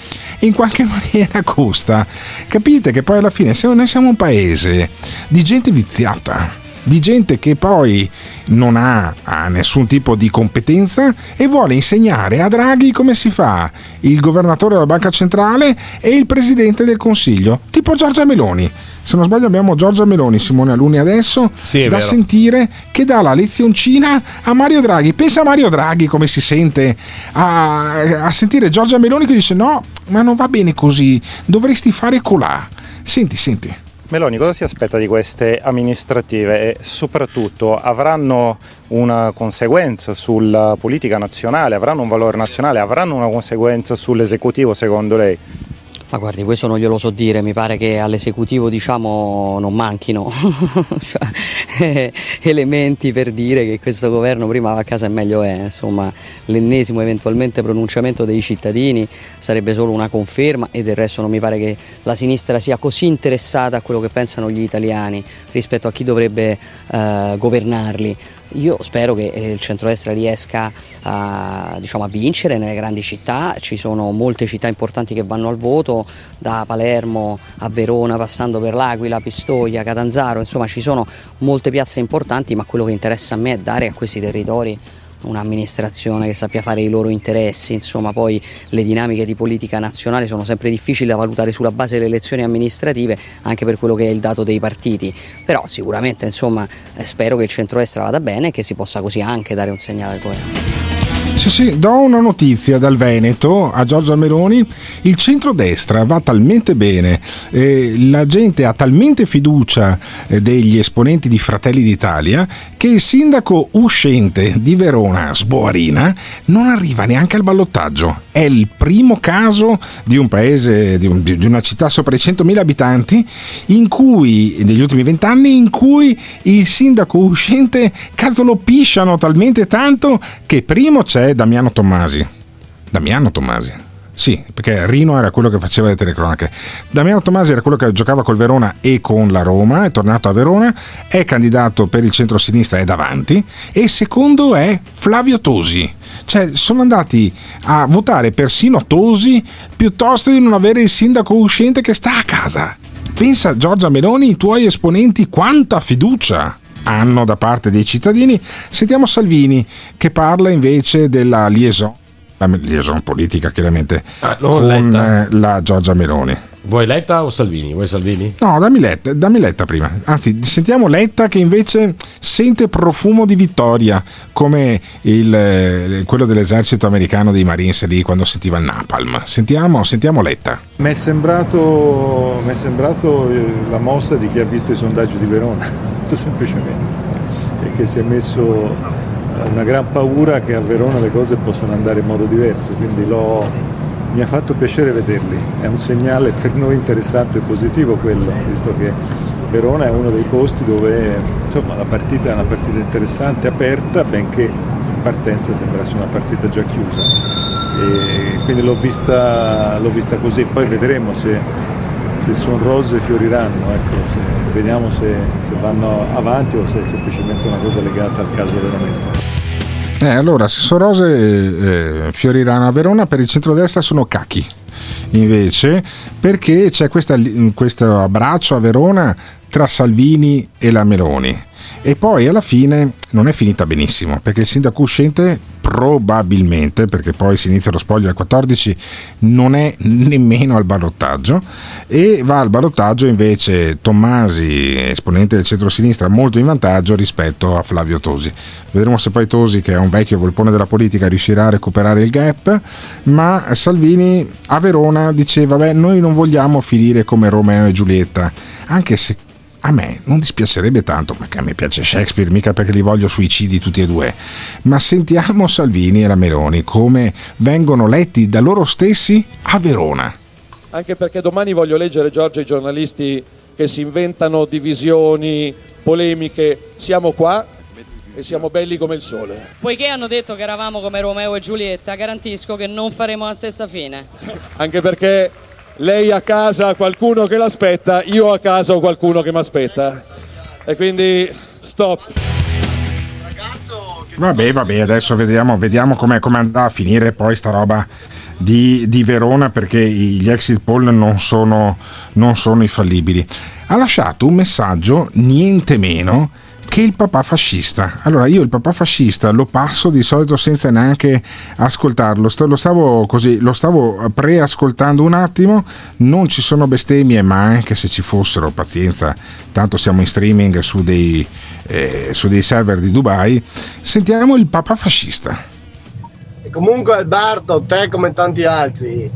in qualche maniera costa. Capite che poi alla fine noi siamo un paese di gente viziata di gente che poi non ha, ha nessun tipo di competenza e vuole insegnare a Draghi come si fa il governatore della banca centrale e il presidente del consiglio, tipo Giorgia Meloni. Se non sbaglio abbiamo Giorgia Meloni, Simone Aluni adesso, è da vero. sentire che dà la lezioncina a Mario Draghi. Pensa a Mario Draghi come si sente a, a sentire Giorgia Meloni che dice no, ma non va bene così, dovresti fare colà. Senti, senti. Meloni cosa si aspetta di queste amministrative? E soprattutto avranno una conseguenza sulla politica nazionale, avranno un valore nazionale, avranno una conseguenza sull'esecutivo secondo lei? Ma guardi, questo non glielo so dire, mi pare che all'esecutivo diciamo non manchino cioè, elementi per dire che questo governo prima va a casa e meglio è, insomma l'ennesimo eventualmente pronunciamento dei cittadini sarebbe solo una conferma e del resto non mi pare che la sinistra sia così interessata a quello che pensano gli italiani rispetto a chi dovrebbe eh, governarli. Io spero che eh, il centrodestra riesca a, diciamo, a vincere nelle grandi città, ci sono molte città importanti che vanno al voto, da Palermo a Verona passando per l'Aquila, Pistoia, Catanzaro, insomma ci sono molte piazze importanti, ma quello che interessa a me è dare a questi territori un'amministrazione che sappia fare i loro interessi, insomma poi le dinamiche di politica nazionale sono sempre difficili da valutare sulla base delle elezioni amministrative, anche per quello che è il dato dei partiti, però sicuramente insomma eh, spero che il centrodestra vada bene e che si possa così anche dare un segnale al governo. Sì, sì, do una notizia dal Veneto a Giorgia Meloni. Il centrodestra va talmente bene, eh, la gente ha talmente fiducia eh, degli esponenti di Fratelli d'Italia che il sindaco uscente di Verona, Sboarina, non arriva neanche al ballottaggio. È il primo caso di un paese, di, un- di una città sopra i 100.000 abitanti, in cui, negli ultimi vent'anni, in cui il sindaco uscente, cazzo lo pisciano talmente tanto che primo c'è Damiano Tommasi. Damiano Tommasi. Sì, perché Rino era quello che faceva le telecronache. Damiano Tommasi era quello che giocava col Verona e con la Roma, è tornato a Verona, è candidato per il centro-sinistra, è davanti, e secondo è Flavio Tosi. Cioè, sono andati a votare persino Tosi piuttosto di non avere il sindaco uscente che sta a casa. Pensa Giorgia Meloni, i tuoi esponenti, quanta fiducia hanno da parte dei cittadini. Sentiamo Salvini che parla invece della liaison, la liaison politica chiaramente, non con Letta. eh, la Giorgia Meloni. Vuoi Letta o Salvini? Vuoi Salvini? No, dammi Letta, dammi Letta prima. Anzi, sentiamo Letta che invece sente profumo di vittoria, come il, eh, quello dell'esercito americano dei Marines lì quando sentiva il napalm. Sentiamo, sentiamo Letta. Mi è sembrato, mi è sembrato eh, la mossa di chi ha visto i sondaggi di Verona, molto semplicemente, e che si è messo una gran paura che a Verona le cose possano andare in modo diverso, quindi l'ho- mi ha fatto piacere vederli, è un segnale per noi interessante e positivo quello, visto che Verona è uno dei posti dove insomma, la partita è una partita interessante, aperta, benché in partenza sembrasse una partita già chiusa. E quindi l'ho vista, l'ho vista così, poi vedremo se, se sono rose fioriranno, ecco, se- vediamo se, se vanno avanti o se è semplicemente una cosa legata al caso veronese. Eh, allora, se sono rose eh, fioriranno a Verona, per il centrodestra sono cachi. Invece, perché c'è questa- questo abbraccio a Verona tra Salvini e la Meloni. E poi alla fine non è finita benissimo, perché il sindaco uscente probabilmente, perché poi si inizia lo spoglio al 14, non è nemmeno al ballottaggio e va al ballottaggio invece Tommasi, esponente del centro-sinistra, molto in vantaggio rispetto a Flavio Tosi. Vedremo se poi Tosi, che è un vecchio volpone della politica, riuscirà a recuperare il gap, ma Salvini a Verona diceva, beh, noi non vogliamo finire come Romeo e Giulietta, anche se a me non dispiacerebbe tanto perché a me piace Shakespeare, mica perché li voglio suicidi tutti e due. Ma sentiamo Salvini e la Meloni come vengono letti da loro stessi a Verona. anche perché domani voglio leggere Giorgio i giornalisti che si inventano divisioni, polemiche. Siamo qua e siamo belli come il sole. Poiché hanno detto che eravamo come Romeo e Giulietta, garantisco che non faremo la stessa fine. Anche perché lei a casa ha qualcuno che l'aspetta, io a casa ho qualcuno che mi aspetta. E quindi stop. Vabbè, vabbè, adesso vediamo, vediamo come andrà a finire poi sta roba di, di Verona perché gli exit poll non sono, non sono infallibili. Ha lasciato un messaggio niente meno che il papà fascista. Allora io il papà fascista lo passo di solito senza neanche ascoltarlo, lo stavo così, lo stavo preascoltando un attimo, non ci sono bestemmie, ma anche se ci fossero, pazienza, tanto siamo in streaming su dei, eh, su dei server di Dubai, sentiamo il papà fascista. E comunque Alberto, te come tanti altri,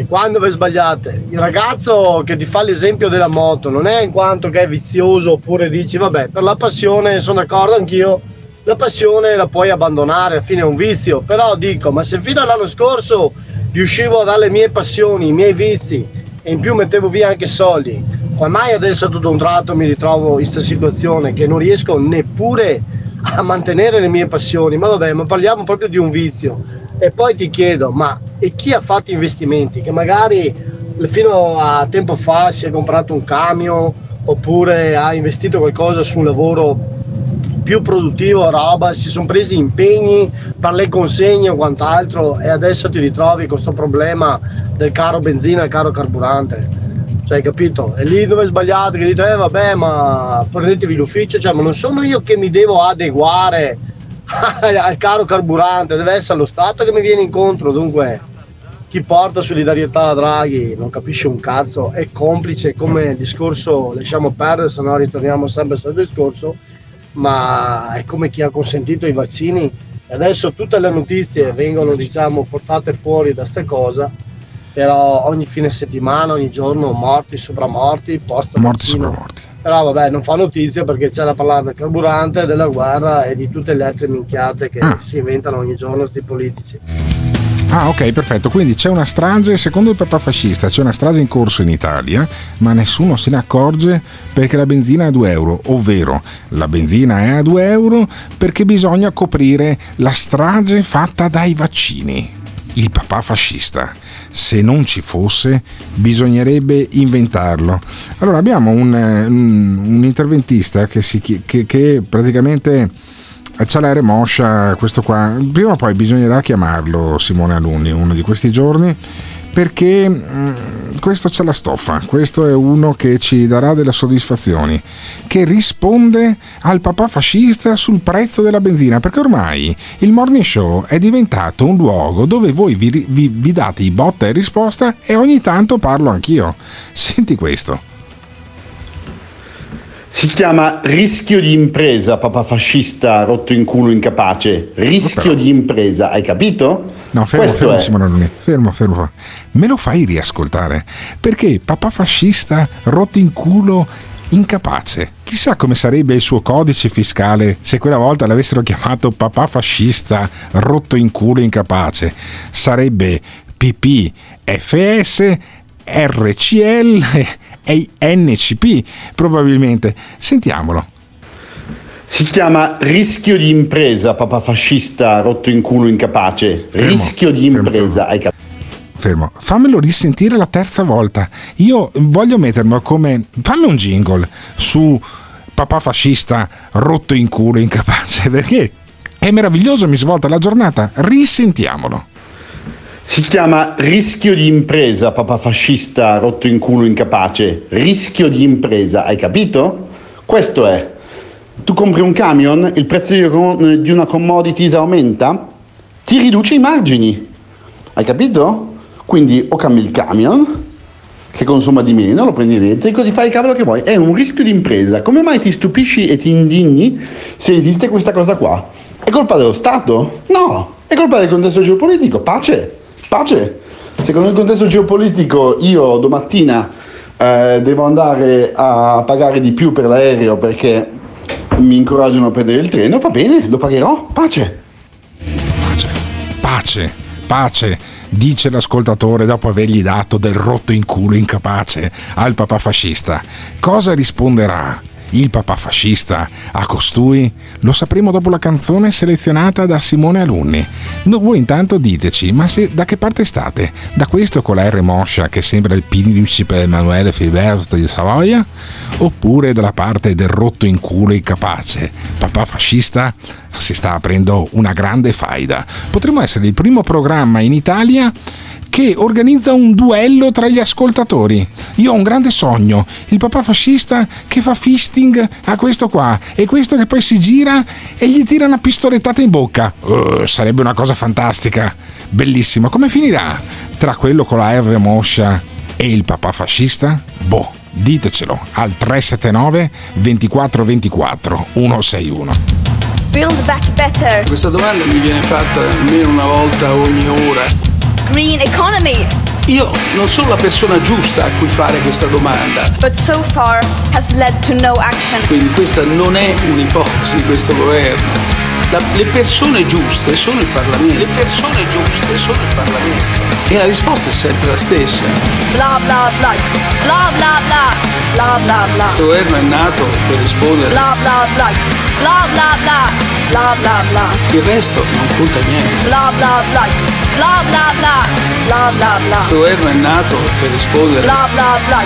e quando vi sbagliate, il ragazzo che ti fa l'esempio della moto non è in quanto che è vizioso oppure dici vabbè per la passione sono d'accordo anch'io, la passione la puoi abbandonare, alla fine è un vizio, però dico ma se fino all'anno scorso riuscivo a dare le mie passioni, i miei vizi e in più mettevo via anche soldi, come mai adesso tutto un tratto mi ritrovo in questa situazione che non riesco neppure a mantenere le mie passioni, ma vabbè ma parliamo proprio di un vizio e poi ti chiedo, ma e chi ha fatto investimenti? Che magari fino a tempo fa si è comprato un camion oppure ha investito qualcosa su un lavoro più produttivo, roba, si sono presi impegni per le consegne o quant'altro e adesso ti ritrovi con questo problema del caro benzina e caro carburante. Cioè, hai capito? E lì dove sbagliate che dite, eh vabbè, ma prendetevi l'ufficio, cioè, ma non sono io che mi devo adeguare al caro carburante, deve essere lo Stato che mi viene incontro, dunque. Chi porta solidarietà a Draghi non capisce un cazzo, è complice come discorso lasciamo perdere, se no ritorniamo sempre stesso discorso, ma è come chi ha consentito i vaccini. Adesso tutte le notizie vengono diciamo portate fuori da sta cosa, però ogni fine settimana, ogni giorno morti, sopravmorti, post morti sopravmorti però vabbè non fa notizia perché c'è da parlare del carburante, della guerra e di tutte le altre minchiate che ah. si inventano ogni giorno questi politici. Ah ok perfetto, quindi c'è una strage, secondo il papà fascista c'è una strage in corso in Italia, ma nessuno se ne accorge perché la benzina è a 2 euro, ovvero la benzina è a 2 euro perché bisogna coprire la strage fatta dai vaccini. Il papà fascista se non ci fosse bisognerebbe inventarlo. Allora abbiamo un, eh, un, interventista che, si, che, che praticamente c'ha l'aereo moscia, questo qua, prima o poi bisognerà chiamarlo Simone Alunni uno di questi giorni perché mh, mm, questo c'è la stoffa, questo è uno che ci darà delle soddisfazioni, che risponde al papà fascista sul prezzo della benzina, perché ormai il morning show è diventato un luogo dove voi vi, vi, vi date i botta e risposta e ogni tanto parlo anch'io. Senti questo. Si chiama rischio di impresa, papà fascista rotto in culo incapace. Rischio di impresa, hai capito? No, fermo, Questo fermo, è. Simone fermo, fermo. Me lo fai riascoltare? Perché papà fascista rotto in culo incapace. Chissà come sarebbe il suo codice fiscale se quella volta l'avessero chiamato papà fascista rotto in culo incapace. Sarebbe PPFS RCL e NCP probabilmente. Sentiamolo. Si chiama rischio di impresa, papà fascista rotto in culo incapace. Fermo, rischio di impresa, fermo, fermo. hai capito? Fermo, fammelo risentire la terza volta. Io voglio mettermi come. Fammi un jingle su papà fascista rotto in culo incapace perché è meraviglioso, mi svolta la giornata. Risentiamolo. Si chiama rischio di impresa, papà fascista rotto in culo incapace. Rischio di impresa, hai capito? Questo è. Tu compri un camion, il prezzo di una commodities aumenta, ti riduce i margini. Hai capito? Quindi o cambi il camion, che consuma di meno, lo prendi elettrico, ti fai il cavolo che vuoi. È un rischio di impresa. Come mai ti stupisci e ti indigni se esiste questa cosa qua? È colpa dello Stato? No, è colpa del contesto geopolitico. Pace pace. Secondo il contesto geopolitico io domattina eh, devo andare a pagare di più per l'aereo perché mi incoraggiano a prendere il treno, va bene, lo pagherò, pace. Pace, pace, pace, dice l'ascoltatore dopo avergli dato del rotto in culo incapace al papà fascista. Cosa risponderà il papà fascista a costui? Lo sapremo dopo la canzone selezionata da Simone Alunni. No, voi intanto diteci, ma se, da che parte state? Da questo con la R moscia che sembra il principe Emanuele Filiberto di Savoia? Oppure dalla parte del rotto in culo incapace? Papà fascista si sta aprendo una grande faida. Potremmo essere il primo programma in Italia che organizza un duello tra gli ascoltatori. Io ho un grande sogno, il papà fascista che fa fisting a questo qua e questo che poi si gira e gli tira una pistolettata in bocca. Uh, sarebbe una cosa fantastica, bellissima. Come finirà tra quello con la R moscia e il papà fascista? Boh, ditecelo al 379 24 24 161. Build back better. Questa domanda mi viene fatta almeno una volta ogni ora. Green economy. Io non sono la persona giusta a cui fare questa domanda. But so far has led to no action. Quindi questa non è un'ipotesi di questo governo. La- le persone giuste sono il Parlamento. Le persone giuste sono il Parlamento. E la risposta è sempre la stessa. Bla bla bla. Bla bla bla. Bla bla bla. Questo governo è nato per rispondere. Bla bla bla. Bla bla bla. Bla bla bla. Il resto non conta niente. Bla bla bla. Bla bla bla. Bla bla bla. Questo governo è nato per rispondere. Bla bla bla.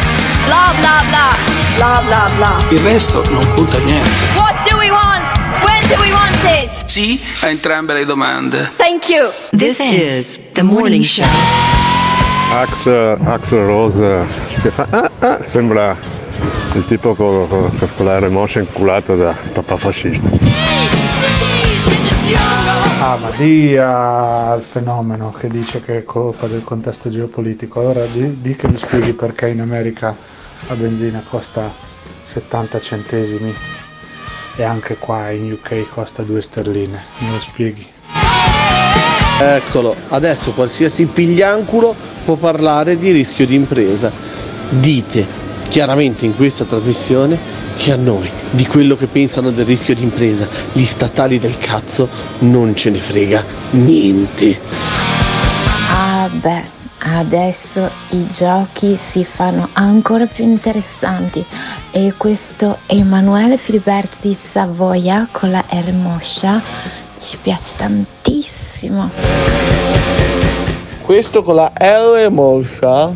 Bla bla bla. Bla bla bla. Il resto non conta niente. What do we want? When do we want it? Sì a entrambe le domande. Thank you. This is the morning show. Axel, Axel Rose che fa ah, ah, sembra il tipo con, con, con la remoscia inculato da papà fascista. Ah, ma dia al fenomeno che dice che è colpa del contesto geopolitico. Allora di, di che mi spieghi perché in America la benzina costa 70 centesimi e anche qua in UK costa 2 sterline. Me lo spieghi? Eccolo, adesso qualsiasi piglianculo può parlare di rischio di impresa. Dite chiaramente in questa trasmissione che a noi di quello che pensano del rischio di impresa gli statali del cazzo non ce ne frega niente. Ah beh, adesso i giochi si fanno ancora più interessanti e questo Emanuele Filiberto di Savoia con la R moscia ci piace tantissimo. Questo con la R moscia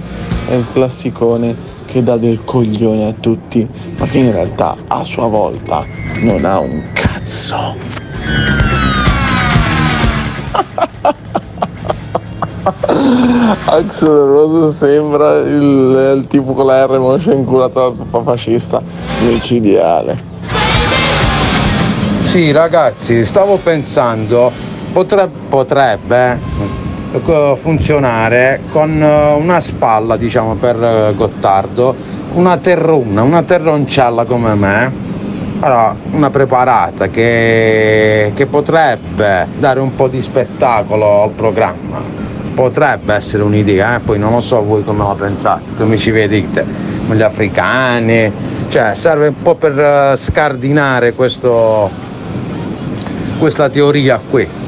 è il classicone che dà del coglione a tutti, ma che in realtà a sua volta non ha un cazzo. Axel Rose sembra il, il tipo con la R moscia inculato dal papà fascista, micidiale. Sì, ragazzi, stavo pensando, potre- potrebbe eh, funzionare con eh, una spalla, diciamo, per eh, Gottardo, una terruna, una terroncella come me, però una preparata che, che potrebbe dare un po' di spettacolo al programma. Potrebbe essere un'idea, eh? poi non lo so voi come la pensate, come ci vedete, con gli africani, cioè serve un po' per eh, scardinare questo, questa teoria qui.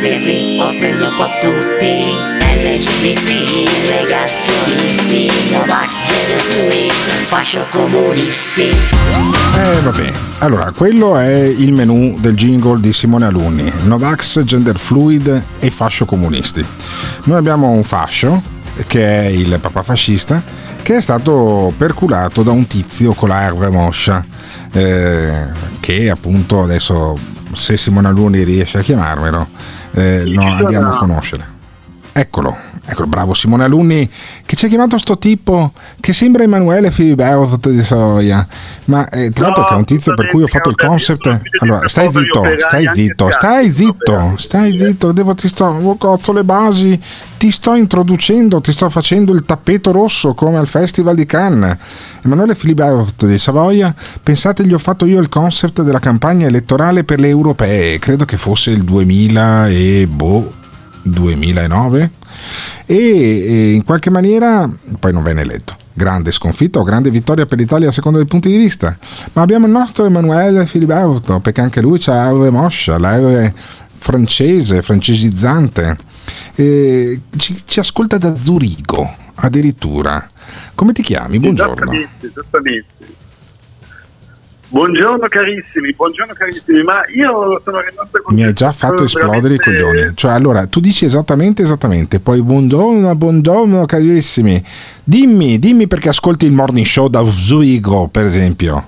Birri, offrendo un po' tutti. LGBT, negazionisti, Novax, gender fluid, fascio comunisti. Eh vabbè, allora quello è il menù del jingle di Simone Alunni, Novax, gender fluid e fascio comunisti. Noi abbiamo un fascio che è il papà fascista che è stato perculato da un tizio con la R moscia eh, che appunto adesso se Simone Alunni riesce a chiamarmelo eh, lo andiamo a conoscere. Eccolo, eccolo, bravo Simone Alunni che ci ha chiamato sto tipo che sembra Emanuele Filibert di Savoia, ma eh, tra l'altro che è un tizio per cui ho fatto il concept. Allora, stai zitto, stai zitto, stai zitto, stai zitto, devo ti sto, oh, cazzo le basi, ti sto introducendo, ti sto facendo il tappeto rosso come al Festival di Cannes. Emanuele Filibert di Savoia, pensate gli ho fatto io il concept della campagna elettorale per le europee, credo che fosse il 2000 e boh 2009 e, e in qualche maniera poi non venne eletto. Grande sconfitta o grande vittoria per l'Italia a seconda dei punti di vista. Ma abbiamo il nostro Emanuele Filiberto perché anche lui ha la moscia la R francese francesizzante. E ci, ci ascolta da Zurigo addirittura. Come ti chiami? buongiorno. Esattamente, esattamente. Buongiorno carissimi, buongiorno carissimi, ma io sono rimasto con mi hai già fatto esplodere i coglioni. Cioè, allora, tu dici esattamente, esattamente, poi buongiorno, buongiorno carissimi. Dimmi, dimmi perché ascolti il morning show da Zurigo, per esempio.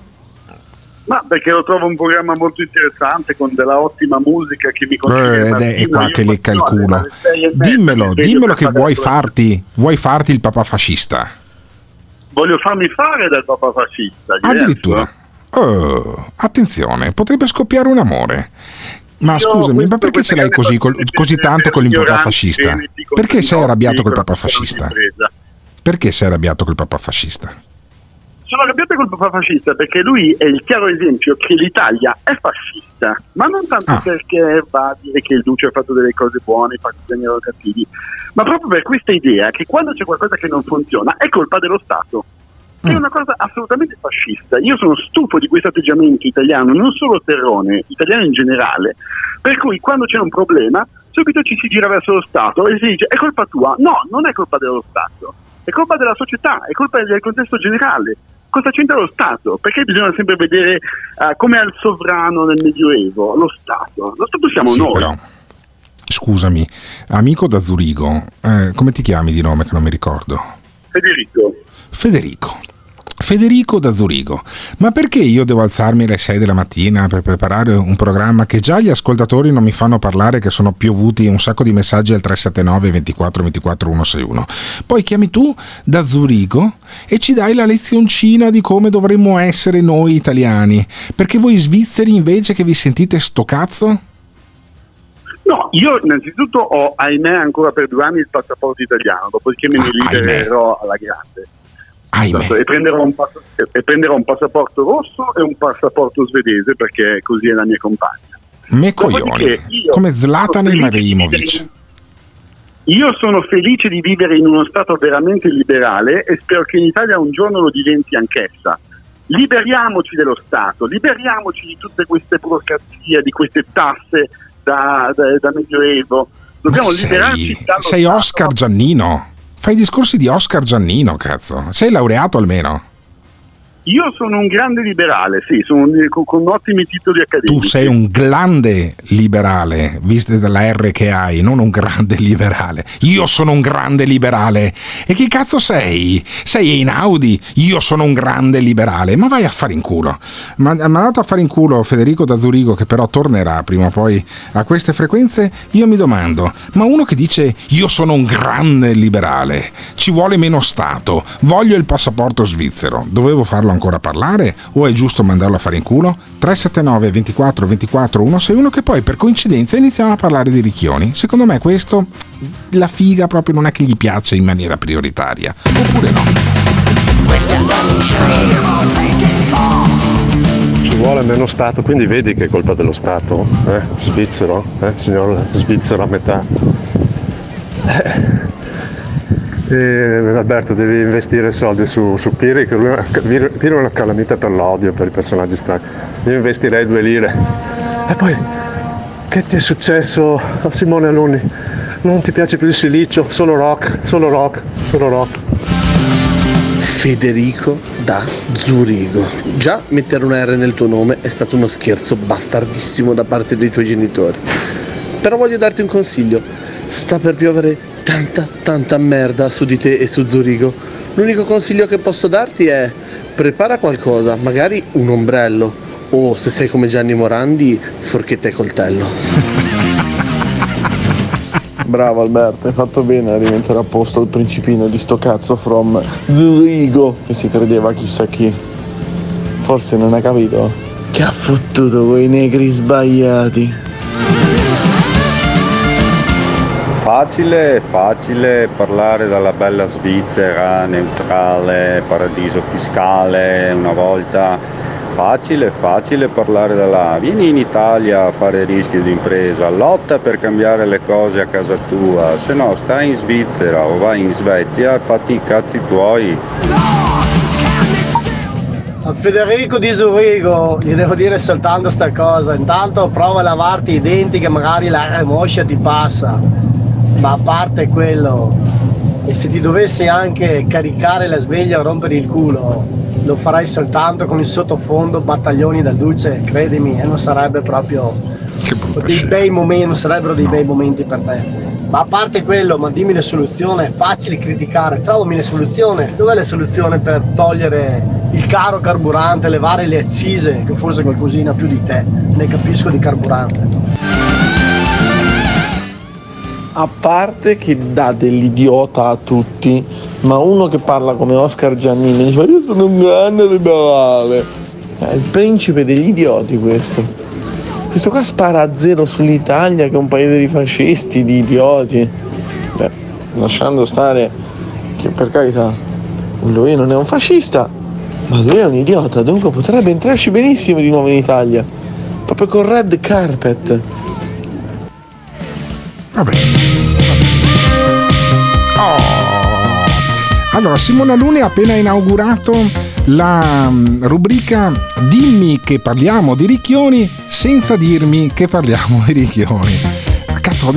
Ma perché lo trovo un programma molto interessante con della ottima musica che mi Eh, consiglia ed è, qua che lecca il culo. Dimmelo, dimmelo che vuoi farti, vuoi farti il papà fascista. Voglio farmi fare dal papà fascista. Addirittura. Oh, attenzione, potrebbe scoppiare un amore. Ma Io scusami, ma perché ce l'hai così, col- così tanto con il papà fascista? Perché sei arrabbiato col papà fascista? Perché sei arrabbiato col papà fascista? Sono arrabbiato col papà fascista perché lui è il chiaro esempio che l'Italia è fascista, ma non tanto Ah. perché va a dire che il Duce ha fatto delle cose buone, i partigiani erano cattivi, ma proprio per questa idea che quando c'è qualcosa che non funziona è colpa dello Stato. Che è una cosa assolutamente fascista. Io sono stufo di questo atteggiamento italiano, non solo terrone, italiano in generale, per cui quando c'è un problema subito ci si gira verso lo Stato e si dice è colpa tua. No, non è colpa dello Stato, è colpa della società, è colpa del contesto generale. Cosa c'entra lo Stato? Perché bisogna sempre vedere eh, come al sovrano nel Medioevo, lo Stato. Lo Stato siamo Sì, noi. però. Scusami, amico da Zurigo, eh, come ti chiami di nome che non mi ricordo? Federico. Federico. Federico da Zurigo, ma perché io devo alzarmi alle 6 della mattina per preparare un programma che già gli ascoltatori non mi fanno parlare, che sono piovuti un sacco di messaggi al 379 24 24 161? Poi chiami tu da Zurigo e ci dai la lezioncina di come dovremmo essere noi italiani, perché voi svizzeri invece che vi sentite sto cazzo? No, io innanzitutto ho, ahimè, ancora per due anni il passaporto italiano, dopodiché me ne libererò alla grande. Esatto, E, prenderò un e prenderò un passaporto rosso e un passaporto svedese perché così è la mia compagna. Me coglioni, io come Zlatan vivere in- Io sono felice di vivere in uno Stato veramente liberale e spero che in Italia un giorno lo diventi anch'essa. Liberiamoci dello Stato, liberiamoci di tutte queste burocrazie, di queste tasse da, da- da Medioevo. Dobbiamo sei, liberarci sei. Oscar Giannino. Fai i discorsi di Oscar Giannino, cazzo. Sei laureato almeno. Io sono un grande liberale, sì, sono un- con, con ottimi titoli accademici. Tu sei un grande liberale, visto dalla R che hai, non un grande liberale. Io sono un grande liberale. E che cazzo sei? Sei Einaudi? Io sono un grande liberale. Ma vai a fare in culo. Ma ha dato a fare in culo Federico da Zurigo, che però tornerà prima o poi a queste frequenze. Io mi domando, ma uno che dice io sono un grande liberale, ci vuole meno Stato, voglio il passaporto svizzero, dovevo farlo ancora parlare o è giusto mandarlo a fare in culo? 379 24 24 161 che poi per coincidenza iniziamo a parlare di ricchioni. Secondo me questo la figa proprio non è che gli piace in maniera prioritaria. Oppure no? Ci vuole meno Stato, quindi vedi che è colpa dello Stato, eh? Svizzero, eh? signor svizzero a metà. Eh, Alberto, devi investire soldi su, su Piri, che lui Piri è una calamita per l'odio, per i personaggi strani. Io investirei due lire. E poi Che ti è successo a Simone Alunni? Non ti piace più il silicio? Solo rock, solo rock, solo rock. Federico da Zurigo. Già mettere una R nel tuo nome è stato uno scherzo bastardissimo da parte dei tuoi genitori. Però voglio darti un consiglio. Sta per piovere tanta, tanta merda su di te e su Zurigo. L'unico consiglio che posso darti è prepara qualcosa, magari un ombrello. O se sei come Gianni Morandi, forchetta e coltello. Bravo Alberto, hai fatto bene a rimettere a posto il principino di sto cazzo from Zurigo che si credeva chissà chi. Forse non ha capito che ha fottuto quei negri sbagliati. Facile, facile parlare dalla bella Svizzera, neutrale, paradiso fiscale, una volta. Facile, facile parlare da là. Vieni in Italia a fare rischio di impresa, lotta per cambiare le cose a casa tua, se no stai in Svizzera o vai in Svezia e fatti i cazzi tuoi. A Federico di Zurigo gli devo dire soltanto sta cosa. Intanto prova a lavarti i denti che magari l'aria moscia ti passa. Ma a parte quello, e se ti dovessi anche caricare la sveglia o rompere il culo, lo farai soltanto con il sottofondo battaglioni da Dulce, credimi, e non sarebbe proprio dei bei momenti, non sarebbero dei bei momenti per te. Ma a parte quello, ma dimmi la soluzione, è facile criticare, trovami la soluzione. Dov'è la soluzione per togliere il caro carburante, levare le accise, che forse qualcosina più di te, ne capisco di carburante. A parte che dà dell'idiota a tutti, ma uno che parla come Oscar Giannini dice io sono un grande liberale. È il principe degli idioti questo. Questo qua spara a zero sull'Italia che è un paese di fascisti, di idioti. Beh, lasciando stare che per carità lui non è un fascista, ma lui è un idiota, dunque potrebbe entrarci benissimo di nuovo in Italia. Proprio con red carpet. Vabbè. Allora, Simona Lune ha appena inaugurato la mm, rubrica Dimmi che parliamo di ricchioni senza dirmi che parliamo di ricchioni.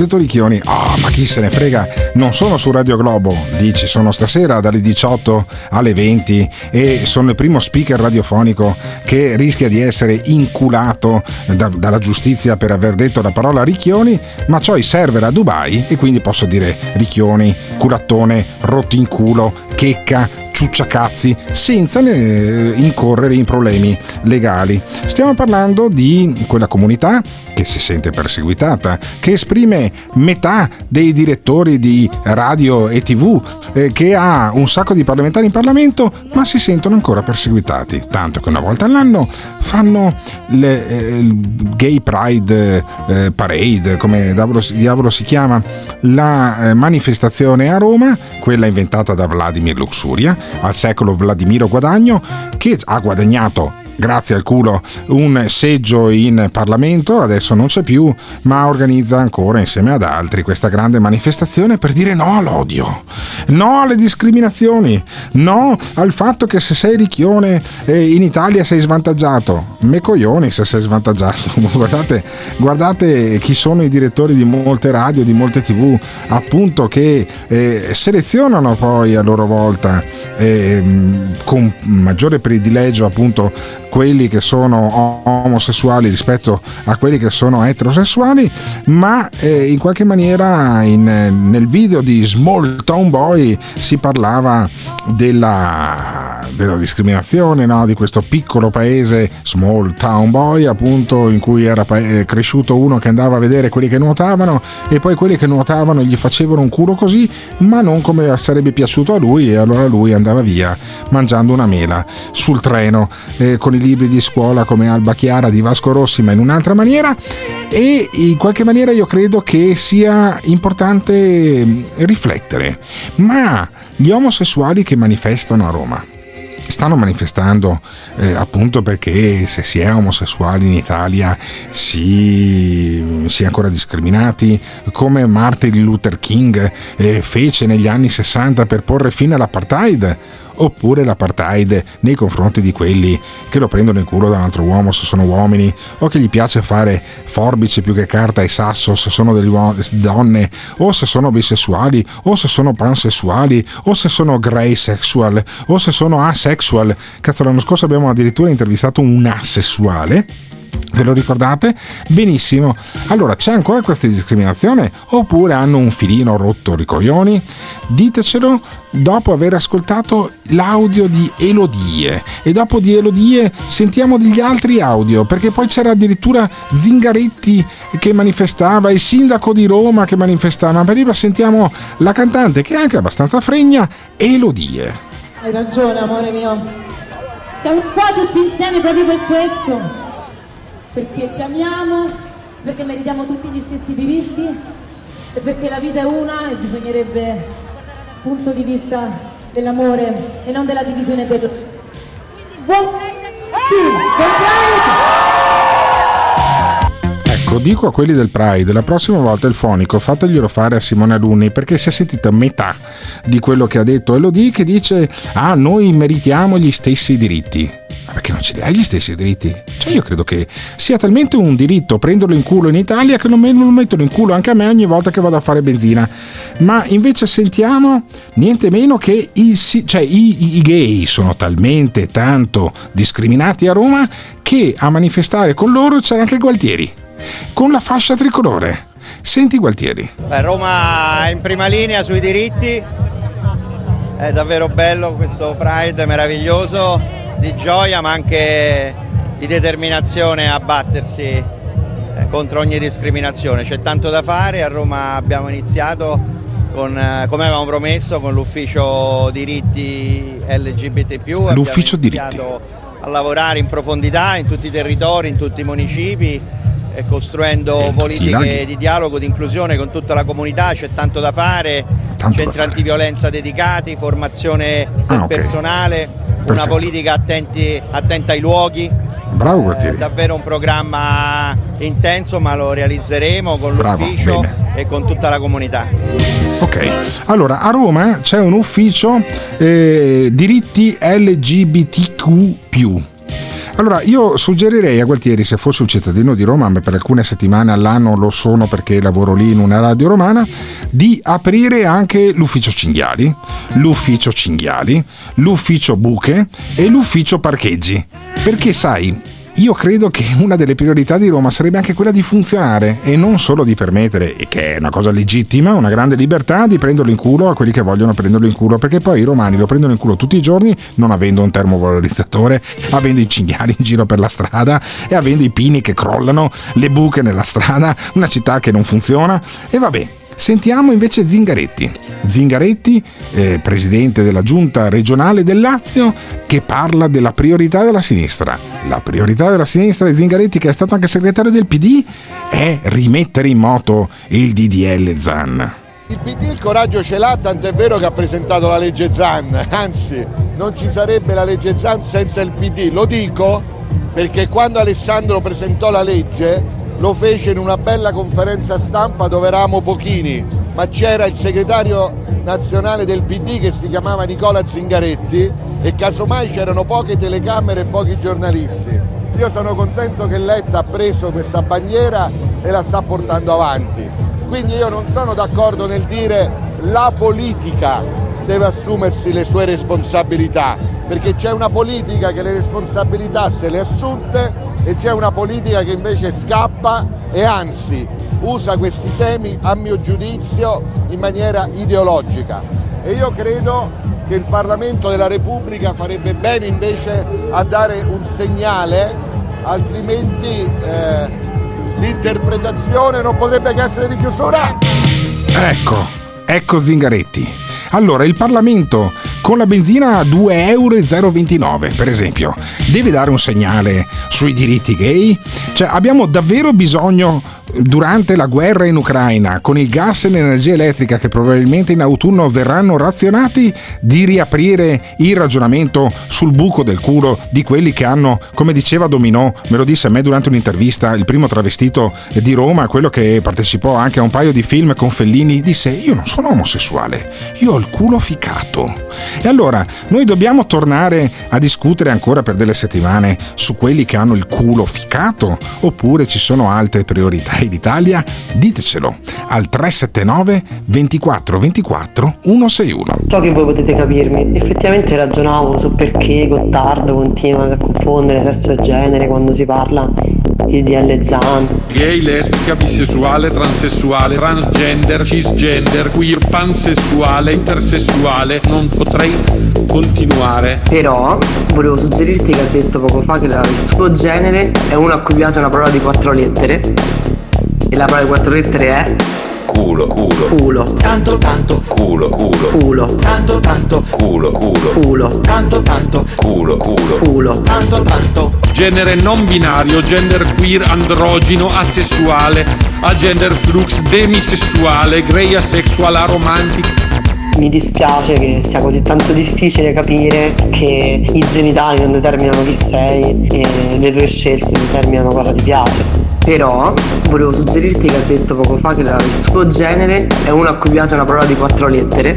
Detto ricchioni. Ah, ma chi se ne frega? Non sono su Radio Globo, dici, sono stasera dalle 18 alle 20 e sono il primo speaker radiofonico che rischia di essere inculato da- dalla giustizia per aver detto la parola ricchioni, ma ho i server a Dubai e quindi posso dire ricchioni, culattone, rotti in culo, checca, ciucciacazzi senza eh, incorrere in problemi legali. Stiamo parlando di quella comunità che si sente perseguitata, che esprime metà dei direttori di radio e tv, eh, che ha un sacco di parlamentari in Parlamento, ma si sentono ancora perseguitati. Tanto che una volta all'anno fanno eh, il Gay Pride eh, Parade, come diavolo si chiama, la eh, manifestazione a Roma, quella inventata da Vladimir Luxuria, al secolo Vladimiro Guadagno, che ha guadagnato grazie al culo un seggio in Parlamento, adesso non c'è più, ma organizza ancora insieme ad altri questa grande manifestazione per dire no all'odio, no alle discriminazioni, no al fatto che se sei ricchione eh, in Italia sei svantaggiato. Me coglioni se sei svantaggiato. guardate, guardate chi sono i direttori di molte radio, di molte tv, appunto che eh, selezionano poi a loro volta eh, con maggiore privilegio appunto quelli che sono omosessuali rispetto a quelli che sono eterosessuali, ma eh, in qualche maniera in, nel video di Small Town Boy si parlava della, della discriminazione no? di questo piccolo paese Small Town Boy, appunto in cui era eh, cresciuto uno che andava a vedere quelli che nuotavano e poi quelli che nuotavano gli facevano un culo così, ma non come sarebbe piaciuto a lui e allora lui andava via mangiando una mela sul treno eh, con i libri di scuola come Alba Chiara di Vasco Rossi, ma in un'altra maniera. E in qualche maniera io credo che sia importante mm, riflettere. Ma gli omosessuali che manifestano a Roma stanno manifestando eh, appunto perché se si è omosessuali in Italia si, si è ancora discriminati come Martin Luther King eh, fece negli anni 60 per porre fine all'apartheid oppure l'apartheid nei confronti di quelli che lo prendono in culo da un altro uomo se sono uomini o che gli piace fare forbice più che carta e sasso se sono delle uo- donne o se sono bisessuali o se sono pansessuali o se sono grey sexual o se sono asexual. Cazzo, l'anno scorso abbiamo addirittura intervistato un asessuale. Ve lo ricordate? Benissimo. Allora, c'è ancora questa discriminazione? Oppure hanno un filino rotto i coglioni? Ditecelo dopo aver ascoltato l'audio di Elodie. E dopo di Elodie sentiamo degli altri audio, perché poi c'era addirittura Zingaretti che manifestava, il sindaco di Roma che manifestava. Ma prima sentiamo la cantante, che è anche abbastanza fregna, Elodie. Hai ragione, amore mio. Siamo qua tutti insieme proprio per questo. Perché ci amiamo, perché meritiamo tutti gli stessi diritti e perché la vita è una e bisognerebbe punto di vista dell'amore e non della divisione. Quindi buon! Ecco, dico a quelli del Pride, la prossima volta il fonico fateglielo fare a Simone Alunni perché si è sentita metà di quello che ha detto Elodie che dice ah noi meritiamo gli stessi diritti. Perché non ce li hai gli stessi diritti? Cioè io credo che sia talmente un diritto prenderlo in culo in Italia che non me lo mettono in culo anche a me ogni volta che vado a fare benzina. Ma invece sentiamo niente meno che i, si- cioè, i, i gay sono talmente tanto discriminati a Roma che a manifestare con loro c'era anche Gualtieri con la fascia tricolore. Senti Gualtieri. Beh, Roma è in prima linea sui diritti, è davvero bello questo Pride, meraviglioso, di gioia ma anche di determinazione a battersi eh, contro ogni discriminazione. C'è tanto da fare, a Roma abbiamo iniziato con, eh, come avevamo promesso con l'ufficio diritti LGBT+, L'ufficio iniziato a lavorare in profondità in tutti i territori, in tutti i municipi e costruendo politiche di dialogo, di inclusione con tutta la comunità, c'è tanto da fare, centri antiviolenza dedicati, formazione del Ah, personale, Perfetto. politica attenti- attenta ai luoghi. Bravo Eh, Gualtieri. davvero un programma intenso ma lo realizzerino con Bravo, l'ufficio bene. e con tutta la comunità. Ok, allora a Roma c'è un ufficio eh, diritti LGBTQ. Allora io suggerirei a Gualtieri, se fosse un cittadino di Roma, ma per alcune settimane all'anno lo sono perché lavoro lì in una radio romana, di aprire anche l'ufficio cinghiali, l'ufficio cinghiali, l'ufficio buche e l'ufficio parcheggi. Perché sai, io credo che una delle priorità di Roma sarebbe anche quella di funzionare e non solo di permettere, e che è una cosa legittima, una grande libertà di prenderlo in culo a quelli che vogliono prenderlo in culo, perché poi i romani lo prendono in culo tutti i giorni non avendo un termovalorizzatore, avendo i cinghiali in giro per la strada e avendo i pini che crollano, le buche nella strada, una città che non funziona e vabbè. Sentiamo invece Zingaretti. Zingaretti, eh, presidente della giunta regionale del Lazio, che parla della priorità della sinistra. La priorità della sinistra di Zingaretti, che è stato anche segretario del PD, è rimettere in moto il DDL Zan. Il PD il coraggio ce l'ha, tant'è vero che ha presentato la legge Zan, anzi non ci sarebbe la legge Zan senza il PD. Lo dico perché quando Alessandro presentò la legge lo fece in una bella conferenza stampa dove eravamo pochini, ma c'era il segretario nazionale del PD che si chiamava Nicola Zingaretti e casomai c'erano poche telecamere e pochi giornalisti. Io sono contento che Letta ha preso questa bandiera e la sta portando avanti. Quindi io non sono d'accordo nel dire la politica deve assumersi le sue responsabilità, perché c'è una politica che le responsabilità se le ha assunte e c'è una politica che invece scappa e anzi usa questi temi a mio giudizio in maniera ideologica. E io credo che il Parlamento della Repubblica farebbe bene invece a dare un segnale, altrimenti eh, l'interpretazione non potrebbe che essere di chiusura. Ecco, ecco Zingaretti. Allora, il Parlamento con la benzina a 2,029 euro, per esempio, deve dare un segnale sui diritti gay? Cioè, abbiamo davvero bisogno, durante la guerra in Ucraina, con il gas e l'energia elettrica che probabilmente in autunno verranno razionati, di riaprire il ragionamento sul buco del culo di quelli che hanno, come diceva Dominò, me lo disse a me durante un'intervista, il primo travestito di Roma, quello che partecipò anche a un paio di film con Fellini, disse io non sono omosessuale, io ho il culo ficato E allora, noi dobbiamo tornare a discutere ancora per delle settimane su quelli che hanno il culo ficato? Oppure ci sono altre priorità in Italia? Ditecelo al 379 24 24 161. So che voi potete capirmi, effettivamente ragionavo su perché Gottardo continua a confondere sesso e genere quando si parla di DL Zan. Gay, lesbica, bisessuale, transessuale, transgender, cisgender, queer, pansessuale, intersessuale, non potrei continuare. Però volevo suggerirti che ha detto poco fa che il suo genere è uno a cui piace una parola di quattro lettere. E la parola di quattro lettere è Culo, culo. culo. Tanto tanto Culo, culo. Culo. tanto tanto Culo, culo. Culo. tanto tanto Culo, culo. Culo. tanto tanto Genere non binario, gender queer, androgino, asessuale, agender flux, demisessuale, grey asexual, aromantic. Mi dispiace che sia così tanto difficile capire che i genitali non determinano chi sei e le tue scelte determinano cosa ti piace. Però volevo suggerirti che ha detto poco fa che la- il suo genere è uno a cui piace una parola di quattro lettere.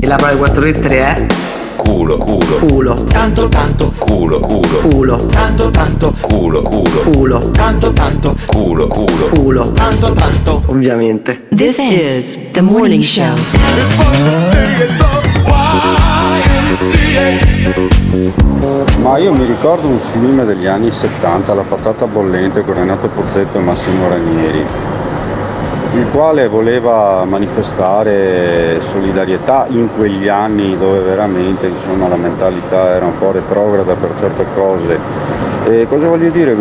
E la parola di quattro lettere è Culo, culo. culo. tanto tanto Culo, culo. Culo. tanto tanto Culo, culo. Culo. tanto tanto Culo, culo. Culo. tanto tanto Ovviamente. This is the morning show. Ma io mi ricordo un film degli anni 70, La patata bollente con Renato Pozzetto e Massimo Ranieri, il quale voleva manifestare solidarietà in quegli anni dove veramente insomma, la mentalità era un po' retrograda per certe cose. E cosa voglio dire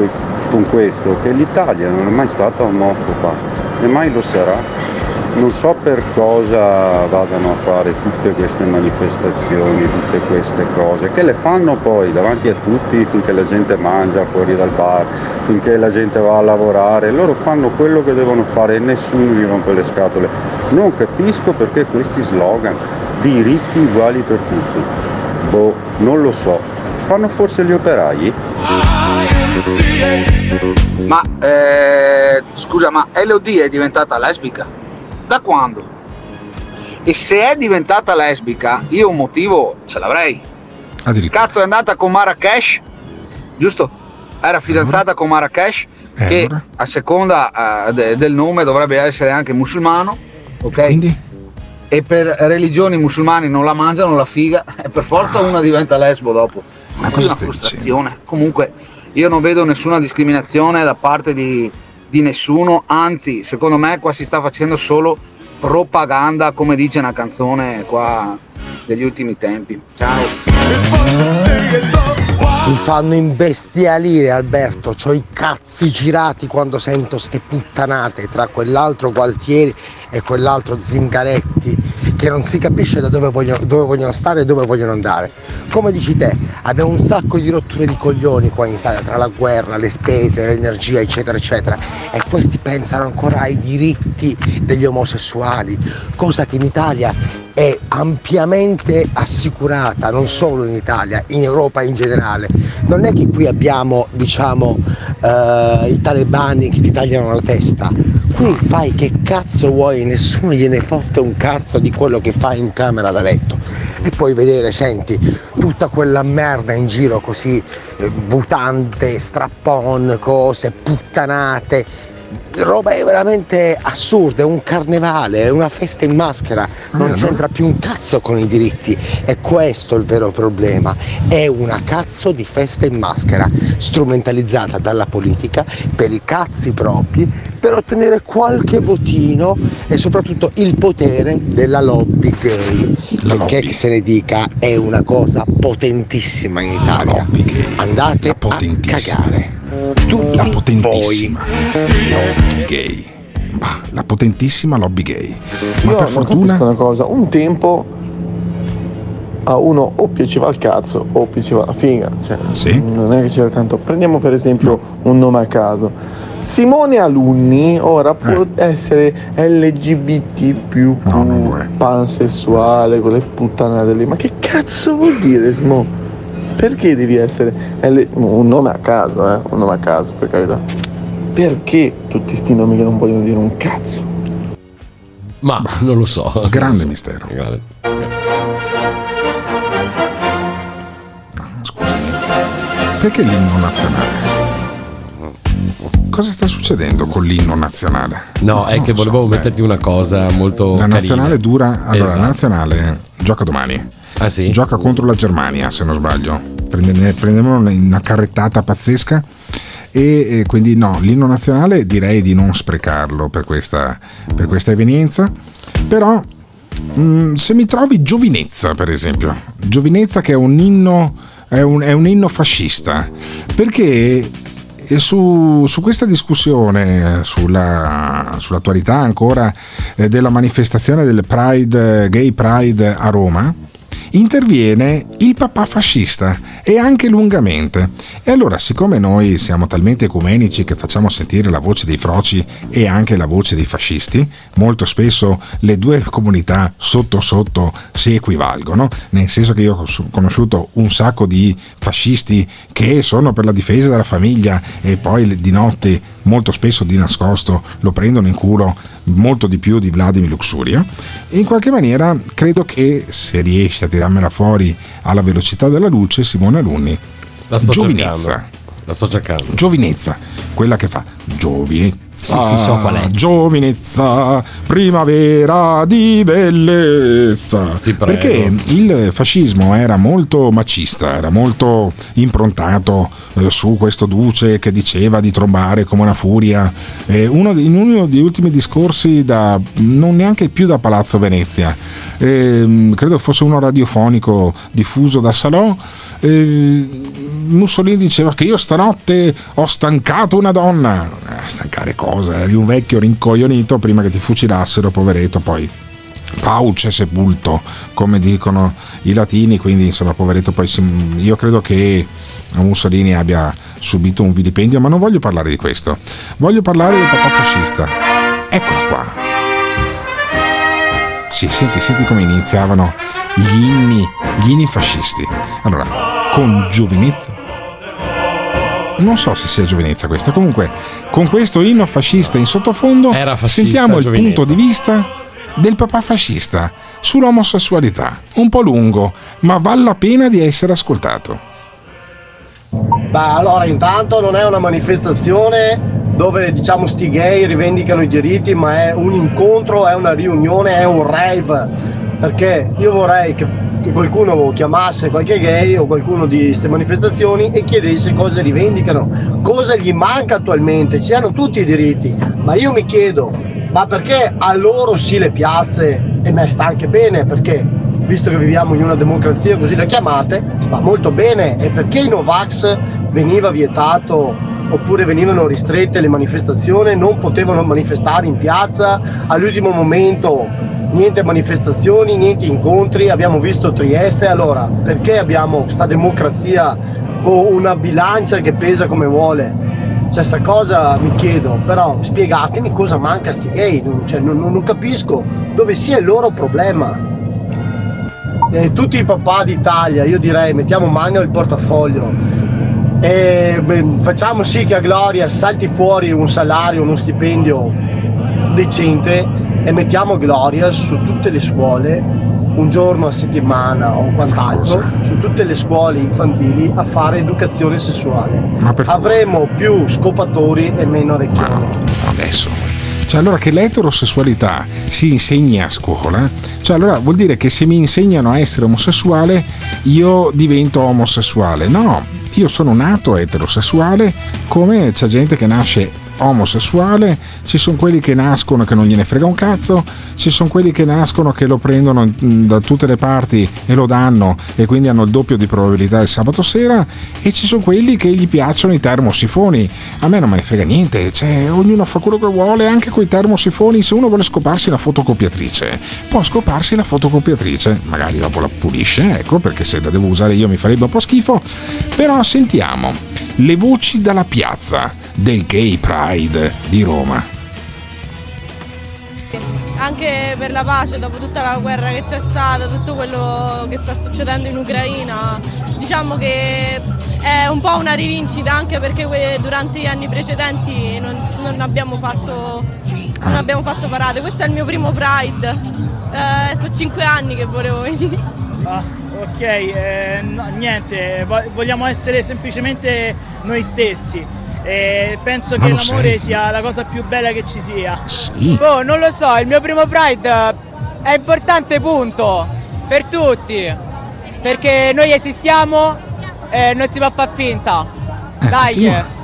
con questo? Che l'Italia non è mai stata omofoba e mai lo sarà. Non so per cosa vadano a fare tutte queste manifestazioni, tutte queste cose, che le fanno poi davanti a tutti finché la gente mangia fuori dal bar, finché la gente va a lavorare, loro fanno quello che devono fare e nessuno gli rompe le scatole. Non capisco perché questi slogan, diritti uguali per tutti. Boh, non lo so. Fanno forse gli operai? Ma eh, scusa, ma LOD è diventata lesbica? Da quando? E se è diventata lesbica, io un motivo ce l'avrei. Cazzo è andata con Marrakesh? Giusto? Era fidanzata con Marrakesh, che a seconda eh, de- del nome dovrebbe essere anche musulmano, ok? E per religioni musulmani non la mangiano la figa, e per forza una diventa lesbo dopo. Ma è una frustrazione. Comunque, io non vedo nessuna discriminazione da parte di, di nessuno, anzi, secondo me qua si sta facendo solo propaganda, come dice una canzone qua degli ultimi tempi. Ciao. Mi fanno imbestialire Alberto, ho i cazzi girati quando sento ste puttanate tra quell'altro Gualtieri e quell'altro Zingaretti che non si capisce da dove vogliono, dove vogliono stare e dove vogliono andare. Come dici te, abbiamo un sacco di rotture di coglioni qua in Italia tra la guerra, le spese, l'energia eccetera eccetera e questi pensano ancora ai diritti degli omosessuali, cosa che in Italia è ampiamente assicurata, non solo in Italia, in Europa in generale. Non è che qui abbiamo, diciamo, eh, i talebani che ti tagliano la testa. Qui fai che cazzo vuoi, nessuno gliene fotte un cazzo di quello che fai in camera da letto. E poi vedere, senti, tutta quella merda in giro così, eh, butante, strappon, cose, puttanate, roba è veramente assurda, è un carnevale, è una festa in maschera, non c'entra più un cazzo con i diritti. E questo è il vero problema, è una cazzo di festa in maschera, strumentalizzata dalla politica per i cazzi propri, per ottenere qualche votino e soprattutto il potere della lobby gay. che che se ne dica è una cosa potentissima in Italia. Andate a cagare. Tutti La potentissima lobby gay. Bah, la potentissima lobby gay. Ma Io per fortuna una cosa, un tempo a uno o piaceva il cazzo o piaceva la figa, cioè non è che c'era tanto. Prendiamo per esempio un nome a caso. Simone Alunni ora può essere LGBT più pansessuale, quelle puttanate lì. Ma che cazzo vuol dire Simone? Perché devi essere L... un nome a caso, eh? Un nome a caso, per carità. Perché tutti questi nomi che non vogliono dire un cazzo? Ma non lo so. Grande lo so. mistero. Grande. Perché l'inno nazionale? Cosa sta succedendo con l'inno nazionale? No, è Non che lo so, volevo beh. metterti una cosa molto La carina. nazionale dura. Allora, Esatto. la nazionale gioca domani. Ah sì? Gioca contro la Germania, se non sbaglio. Prende- Prenderanno una, carrettata pazzesca. E, quindi no, l'inno nazionale direi di non sprecarlo per questa, per questa evenienza. Però mm, se mi trovi Giovinezza, per esempio, Giovinezza che è un inno, è un, è un inno fascista, perché e su, su questa discussione, sulla, sull'attualità ancora eh, della manifestazione del Pride, Gay Pride a Roma, interviene il papà fascista e anche lungamente. E allora, siccome noi siamo talmente ecumenici che facciamo sentire la voce dei froci e anche la voce dei fascisti, molto spesso le due comunità sotto sotto si equivalgono, nel senso che io ho conosciuto un sacco di fascisti che sono per la difesa della famiglia e poi di notte molto spesso di nascosto lo prendono in culo molto di più di Vladimir Luxuria. In qualche maniera credo che se riesce a tirarmela fuori alla velocità della luce Simone Alunni La sto Giovinezza. cercando. La sto cercando. Giovinezza, quella che fa Giovinezza. Sì, sì, so qual è. Giovinezza, primavera di bellezza. prego. Perché il fascismo era molto macista, era molto improntato eh, su questo duce che diceva di trombare come una furia. Eh, uno, in uno degli ultimi discorsi, da, non neanche più da Palazzo Venezia, ehm, credo fosse uno radiofonico diffuso da Salò. Mussolini diceva che io stanotte ho stancato una donna. Eh, stancare cosa? Eri un vecchio rincoglionito prima che ti fucilassero, poveretto, poi pauce sepulto, come dicono i latini, quindi insomma, poveretto, poi si- io credo che Mussolini abbia subito un vilipendio, ma non voglio parlare di questo. Voglio parlare del papà fascista. Eccola qua. Sì, senti, senti come iniziavano gli inni, gli inni fascisti. Allora, con giovinezza. Non so se sia giovinezza questa, comunque con questo inno fascista in sottofondo fascista, sentiamo il Giovinezza. punto di vista del papà fascista sull'omosessualità. Un po' lungo, ma vale la pena di essere ascoltato. Beh, allora intanto non è una manifestazione dove diciamo sti gay rivendicano i diritti, ma è un incontro, è una riunione, è un rave. Perché io vorrei che, che qualcuno chiamasse qualche gay o qualcuno di queste manifestazioni e chiedesse cosa rivendicano, cosa gli manca attualmente, ci hanno tutti i diritti, ma io mi chiedo, ma perché a loro sì le piazze? E me sta anche bene, perché visto che viviamo in una democrazia così da chiamate, va molto bene. E perché i Novax veniva vietato oppure venivano ristrette le manifestazioni, non potevano manifestare in piazza, all'ultimo momento niente manifestazioni, niente incontri, abbiamo visto Trieste, allora perché abbiamo questa democrazia con una bilancia che pesa come vuole? Cioè sta cosa mi chiedo, però spiegatemi cosa manca a sti gay, cioè, non- non- non capisco dove sia il loro problema. Eh, tutti i papà d'Italia, io direi mettiamo mano al portafoglio. E beh, facciamo sì che a Gloria salti fuori un salario, uno stipendio decente e mettiamo Gloria su tutte le scuole un giorno a settimana o quant'altro su tutte le scuole infantili a fare educazione sessuale. Avremo più scopatori e meno orecchioni. adesso. Cioè, allora che l'eterosessualità si insegna a scuola, cioè allora vuol dire che se mi insegnano a essere omosessuale, io divento omosessuale. No, io sono nato eterosessuale, come c'è gente che nasce omosessuale, ci sono quelli che nascono che non gliene frega un cazzo, ci sono quelli che nascono che lo prendono da tutte le parti e lo danno e quindi hanno il doppio di probabilità il sabato sera e ci sono quelli che gli piacciono i termosifoni. A me non me ne frega niente, cioè ognuno fa quello che vuole, anche con i termosifoni, se uno vuole scoparsi la fotocopiatrice, può scoparsi la fotocopiatrice, magari dopo la pulisce, ecco, perché se la devo usare io mi farebbe un po' schifo, però sentiamo le voci dalla piazza del Gay Pride di Roma. anche per la pace dopo tutta la guerra che c'è stata, tutto quello che sta succedendo in Ucraina, diciamo che è un po' una rivincita anche perché durante gli anni precedenti non, non abbiamo fatto, non abbiamo fatto parate. Questo è il mio primo Pride, eh, sono cinque anni che volevo venire. ok, eh, no, niente, vo- vogliamo essere semplicemente noi stessi. E penso Ma che l'amore sei? sia la cosa più bella che ci sia. Sì. Boh, non lo so, il mio primo Pride è importante punto per tutti. Perché noi esistiamo e non si può far finta. Dai. continua.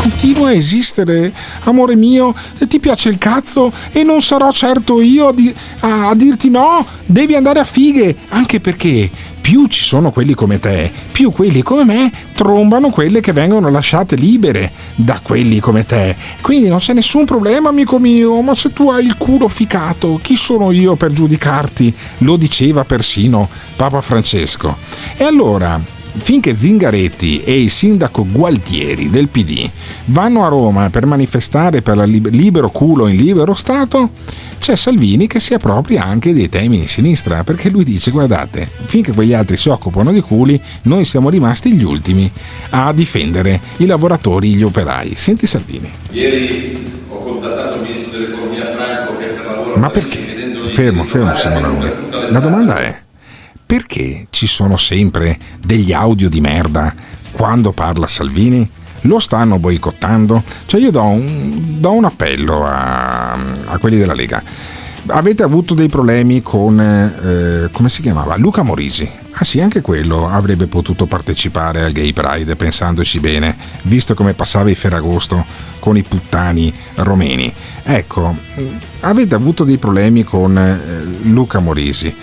Continua a esistere, amore mio, ti piace il cazzo e non sarò certo io a, di- a dirti no, devi andare a fighe, anche perché più ci sono quelli come te, più quelli come me trombano quelle che vengono lasciate libere da quelli come te. Quindi non c'è nessun problema, amico mio, ma se tu hai il culo ficato, chi sono io per giudicarti? Lo diceva persino Papa Francesco. E allora, finché Zingaretti e il sindaco Gualtieri del PD vanno a Roma per manifestare per il libero culo in libero Stato, c'è Salvini che si appropria anche dei temi di sinistra, perché lui dice guardate, finché quegli altri si occupano di culi, noi siamo rimasti gli ultimi a difendere i lavoratori, gli operai. Senti Salvini. Ieri ho contattato il ministro dell'economia Franco che per lavoro Ma perché? Fermo, fermo Simone Luni. La domanda è, perché ci sono sempre degli audio di merda quando parla Salvini? Lo stanno boicottando? Cioè io do un, do un appello a, a quelli della Lega. Avete avuto dei problemi con, eh, come si chiamava? Luca Morisi. Ah sì, anche quello avrebbe potuto partecipare al Gay Pride, pensandoci bene, visto come passava il Ferragosto con i puttani romeni. Ecco, avete avuto dei problemi con eh, Luca Morisi.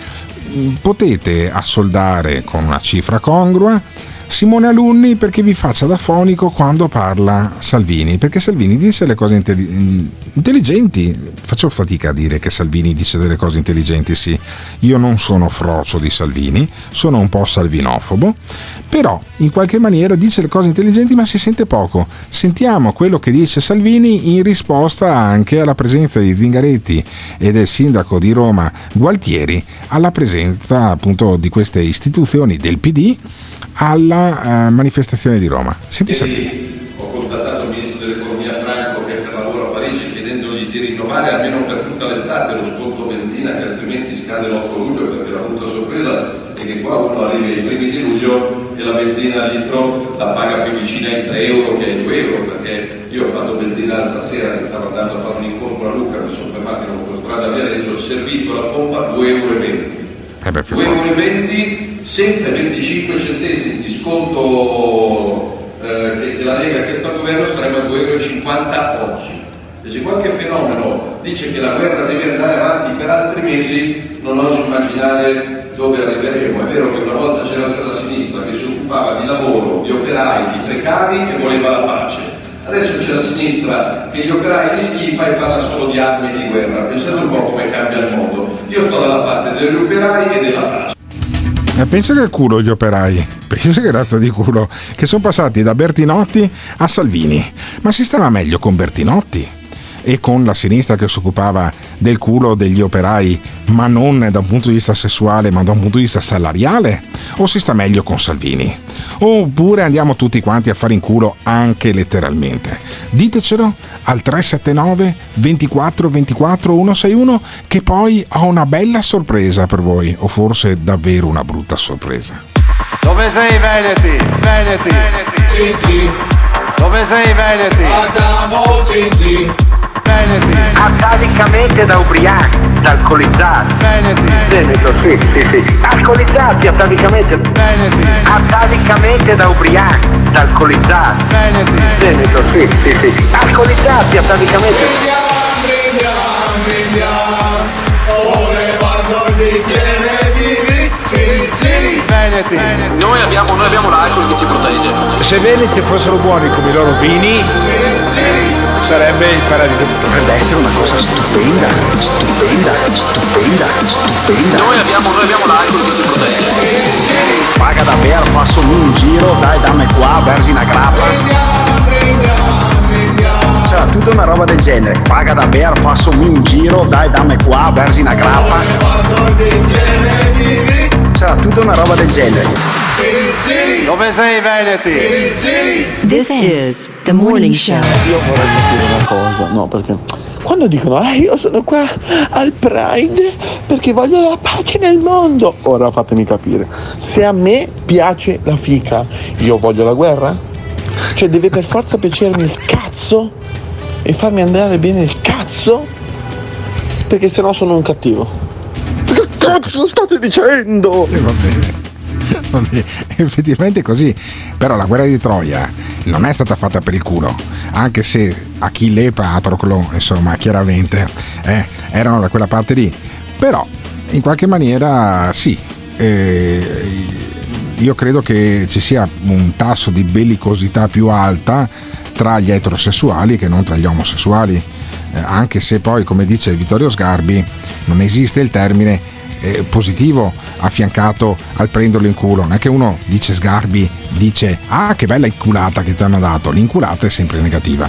Potete assoldare con una cifra congrua Simone Alunni perché vi faccia da fonico quando parla Salvini, perché Salvini dice le cose intelli- intelligenti. Faccio fatica a dire che Salvini dice delle cose intelligenti, sì. Io non sono frocio di Salvini, sono un po' salvinofobo, però in qualche maniera dice le cose intelligenti ma si sente poco. Sentiamo quello che dice Salvini in risposta anche alla presenza di Zingaretti e del sindaco di Roma Gualtieri alla presenza appunto di queste istituzioni del PD alla eh, manifestazione di Roma. Senti Salvini. Ho contattato il ministro dell'economia Franco che è per lavoro a Parigi chiedendogli di rinnovare almeno per tutta l'estate lo sconto benzina che altrimenti scade l'8 luglio perché la brutta sorpresa è che qua uno arriva ai primi di luglio e la benzina al litro la paga più vicina ai 3 euro che ai 2 euro perché io ho fatto benzina l'altra sera che stavo andando a fare un incontro a Lucca mi sono fermato in autostrada a Viareggio ho servito la pompa 2,20 euro. Eh beh, per 2,20 forza. euro senza i 25 centesimi di sconto eh, che, che la Lega ha chiesto al governo sarebbe a 2,50 euro oggi. E se qualche fenomeno dice che la guerra deve andare avanti per altri mesi, non oso immaginare dove arriveremo. È vero che una volta c'era stata la sinistra che si occupava di lavoro, di operai, di precari e voleva la pace. Adesso c'è la sinistra che gli operai li schifa e parla solo di armi e di guerra. Pensate un po' come cambia il mondo. Io sto dalla parte degli operai e della pace. E pensa che culo gli operai, pensa che razza di culo, che sono passati da Bertinotti a Salvini. Ma si stava meglio con Bertinotti e con la sinistra che si occupava del culo degli operai, ma non da un punto di vista sessuale, ma da un punto di vista salariale? O si sta meglio con Salvini? Oppure andiamo tutti quanti a fare in culo anche letteralmente? Ditecelo al 379 24 24 161 che poi ho una bella sorpresa per voi, o forse davvero una brutta sorpresa. Dove sei Veneti? Veneti. Veneti. Dove sei Veneti? Facciamo Gigi. Veneti. Atavicamente da ubriachi, da alcolizzati. Veneti. Veneto, sì, sì, sì. Alcolizzati atavicamente. Veneti. Atavicamente da ubriachi, da alcolizzati. Veneti. Veneto, sì, sì, sì. Alcolizzati atavicamente. Veneti. Noi abbiamo, noi abbiamo l'alcol che ci protegge. Se Veneti fossero buoni come i loro vini, sarebbe il paradiso. Dovrebbe essere una cosa stupenda, stupenda, stupenda, stupenda. Noi abbiamo, noi abbiamo l'alcol che ci protegge. Paga davvero, faccio un giro, dai dammi qua, versi una grappa. C'era tutta una roba del genere. Paga davvero, faccio un giro, dai dammi qua, versi una grappa. Sarà tutta una roba del genere. Dove sei Veneti? This is the morning show. Io vorrei dire una cosa, no, perché quando dicono ah io sono qua al Pride perché voglio la pace nel mondo, ora fatemi capire, se a me piace la fica, io voglio la guerra? Cioè deve per forza piacermi il cazzo e farmi andare bene il cazzo? Perché sennò sono un cattivo. Cazzo state dicendo? Eh, va bene. Effettivamente è così. Però la guerra di Troia non è stata fatta per il culo, anche se Achille e Patroclo, insomma, chiaramente eh, erano da quella parte lì. Però, in qualche maniera, sì. eh, io credo che ci sia un tasso di bellicosità più alta tra gli eterosessuali che non tra gli omosessuali. Eh, anche se poi, come dice Vittorio Sgarbi, non esiste il termine eh, positivo affiancato al prenderlo in culo. Non è che uno dice Sgarbi, dice ah che bella inculata che ti hanno dato, l'inculata è sempre negativa.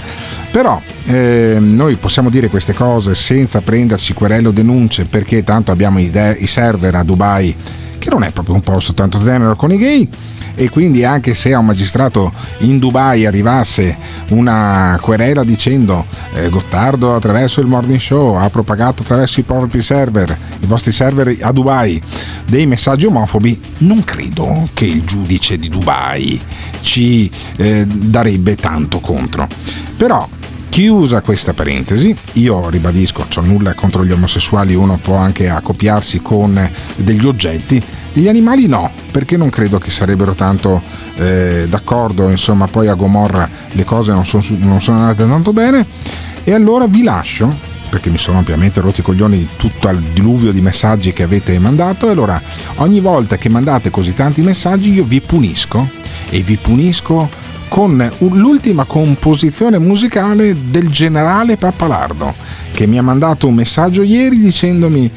Però eh, noi possiamo dire queste cose senza prenderci querello denunce perché tanto abbiamo i, de- i server a Dubai che non è proprio un posto tanto tenero con i gay e quindi anche se a un magistrato in Dubai arrivasse una querela dicendo eh, Gottardo attraverso il morning show ha propagato attraverso i propri server, i vostri server a Dubai, dei messaggi omofobi, non credo che il giudice di Dubai ci eh, darebbe tanto contro. Però Chiusa questa parentesi, io ribadisco, ho nulla contro gli omosessuali, uno può anche accoppiarsi con degli oggetti, gli animali no, perché non credo che sarebbero tanto eh, d'accordo, insomma poi a Gomorra le cose non sono, non sono andate tanto bene. E allora vi lascio perché mi sono ampiamente rotti i coglioni di tutto il diluvio di messaggi che avete mandato. E allora ogni volta che mandate così tanti messaggi io vi punisco. E vi punisco con l'ultima composizione musicale del generale Pappalardo che mi ha mandato un messaggio ieri dicendomi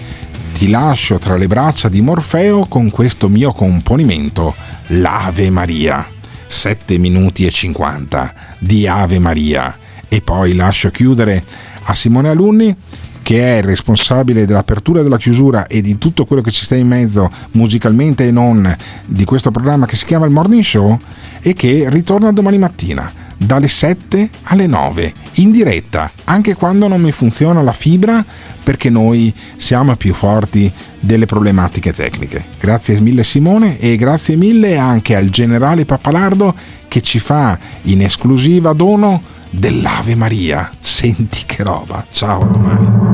ti lascio tra le braccia di Morfeo con questo mio componimento l'Ave Maria. 7 minuti e 50 di Ave Maria. E poi lascio chiudere a Simone Alunni che è il responsabile dell'apertura e della chiusura e di tutto quello che ci sta in mezzo musicalmente e non di questo programma che si chiama il Morning Show e che ritorna domani mattina dalle 7 alle 9 in diretta anche quando non mi funziona la fibra perché noi siamo più forti delle problematiche tecniche. Grazie mille Simone e grazie mille anche al generale Pappalardo che ci fa in esclusiva dono dell'Ave Maria. Senti che roba. Ciao, a domani.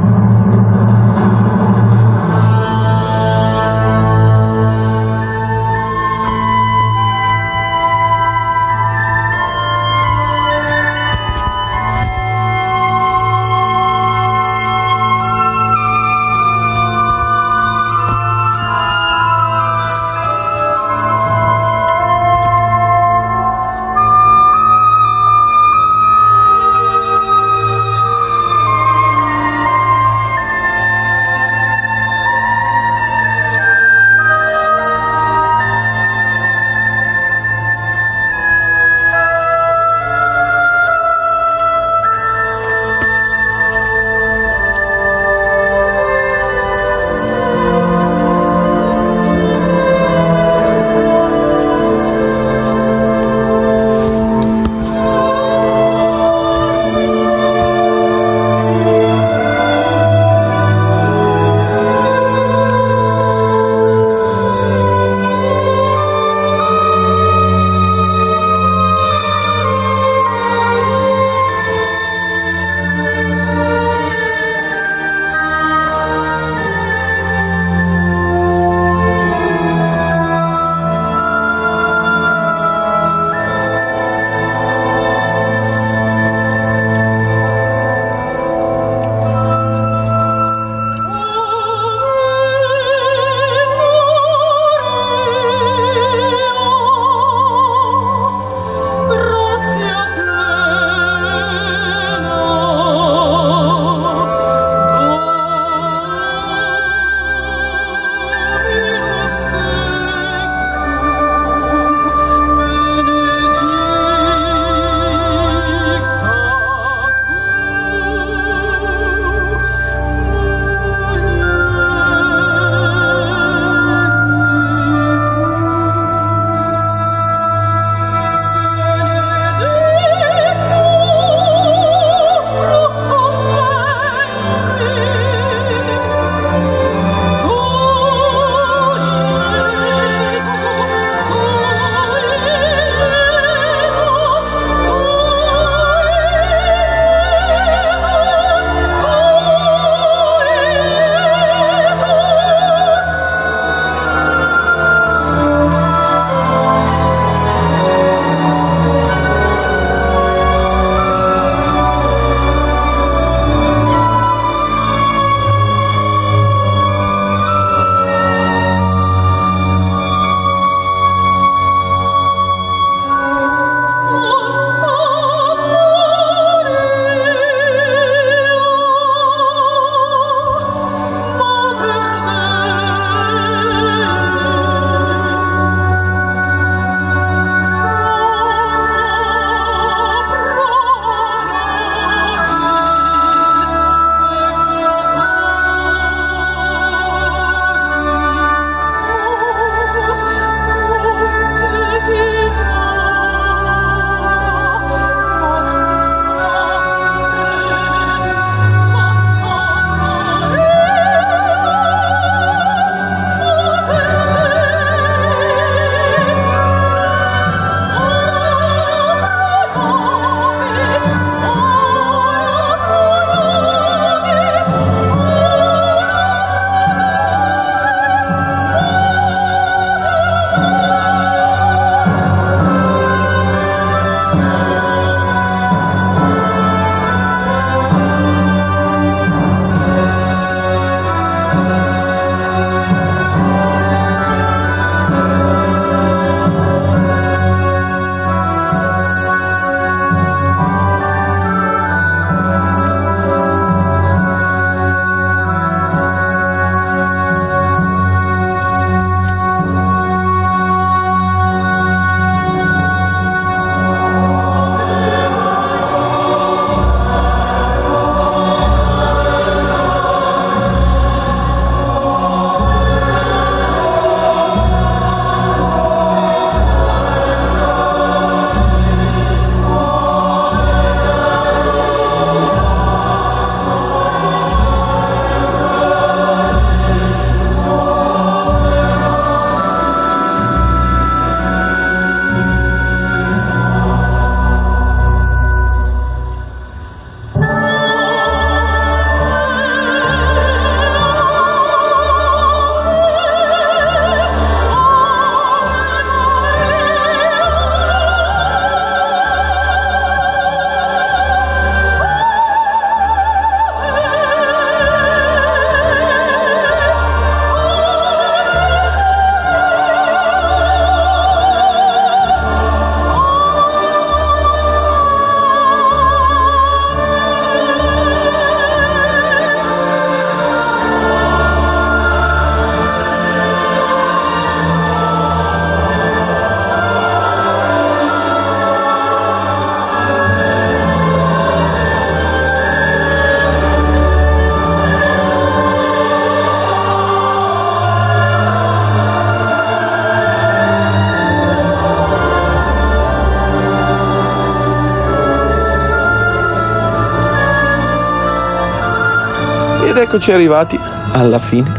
Eccoci arrivati alla fine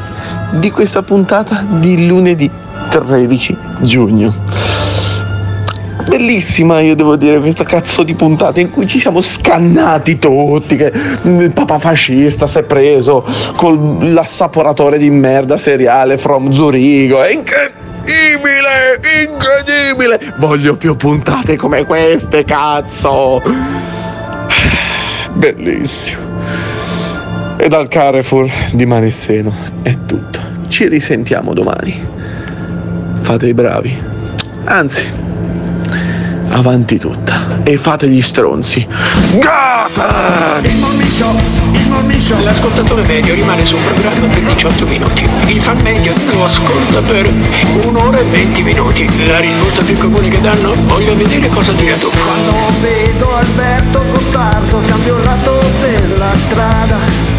di questa puntata di lunedì 13 giugno. Bellissima, io devo dire, questa cazzo di puntata in cui ci siamo scannati tutti, che il papa fascista si è preso con l'assaporatore di merda seriale from Zurigo. È incredibile, incredibile! Voglio più puntate come queste, cazzo! Bellissimo. E dal Carrefour di Manesseno è tutto. Ci risentiamo domani. Fate i bravi. Anzi, avanti tutta. E fate gli stronzi. Gotham! Il morning show, il morning show. L'ascoltatore medio rimane sul programma per 18 minuti. Il fan medio lo ascolta per un'ora e 20 minuti. La risposta più comune che danno? Voglio vedere cosa dirà tu. Quando vedo Alberto Gottardo cambio il lato della strada.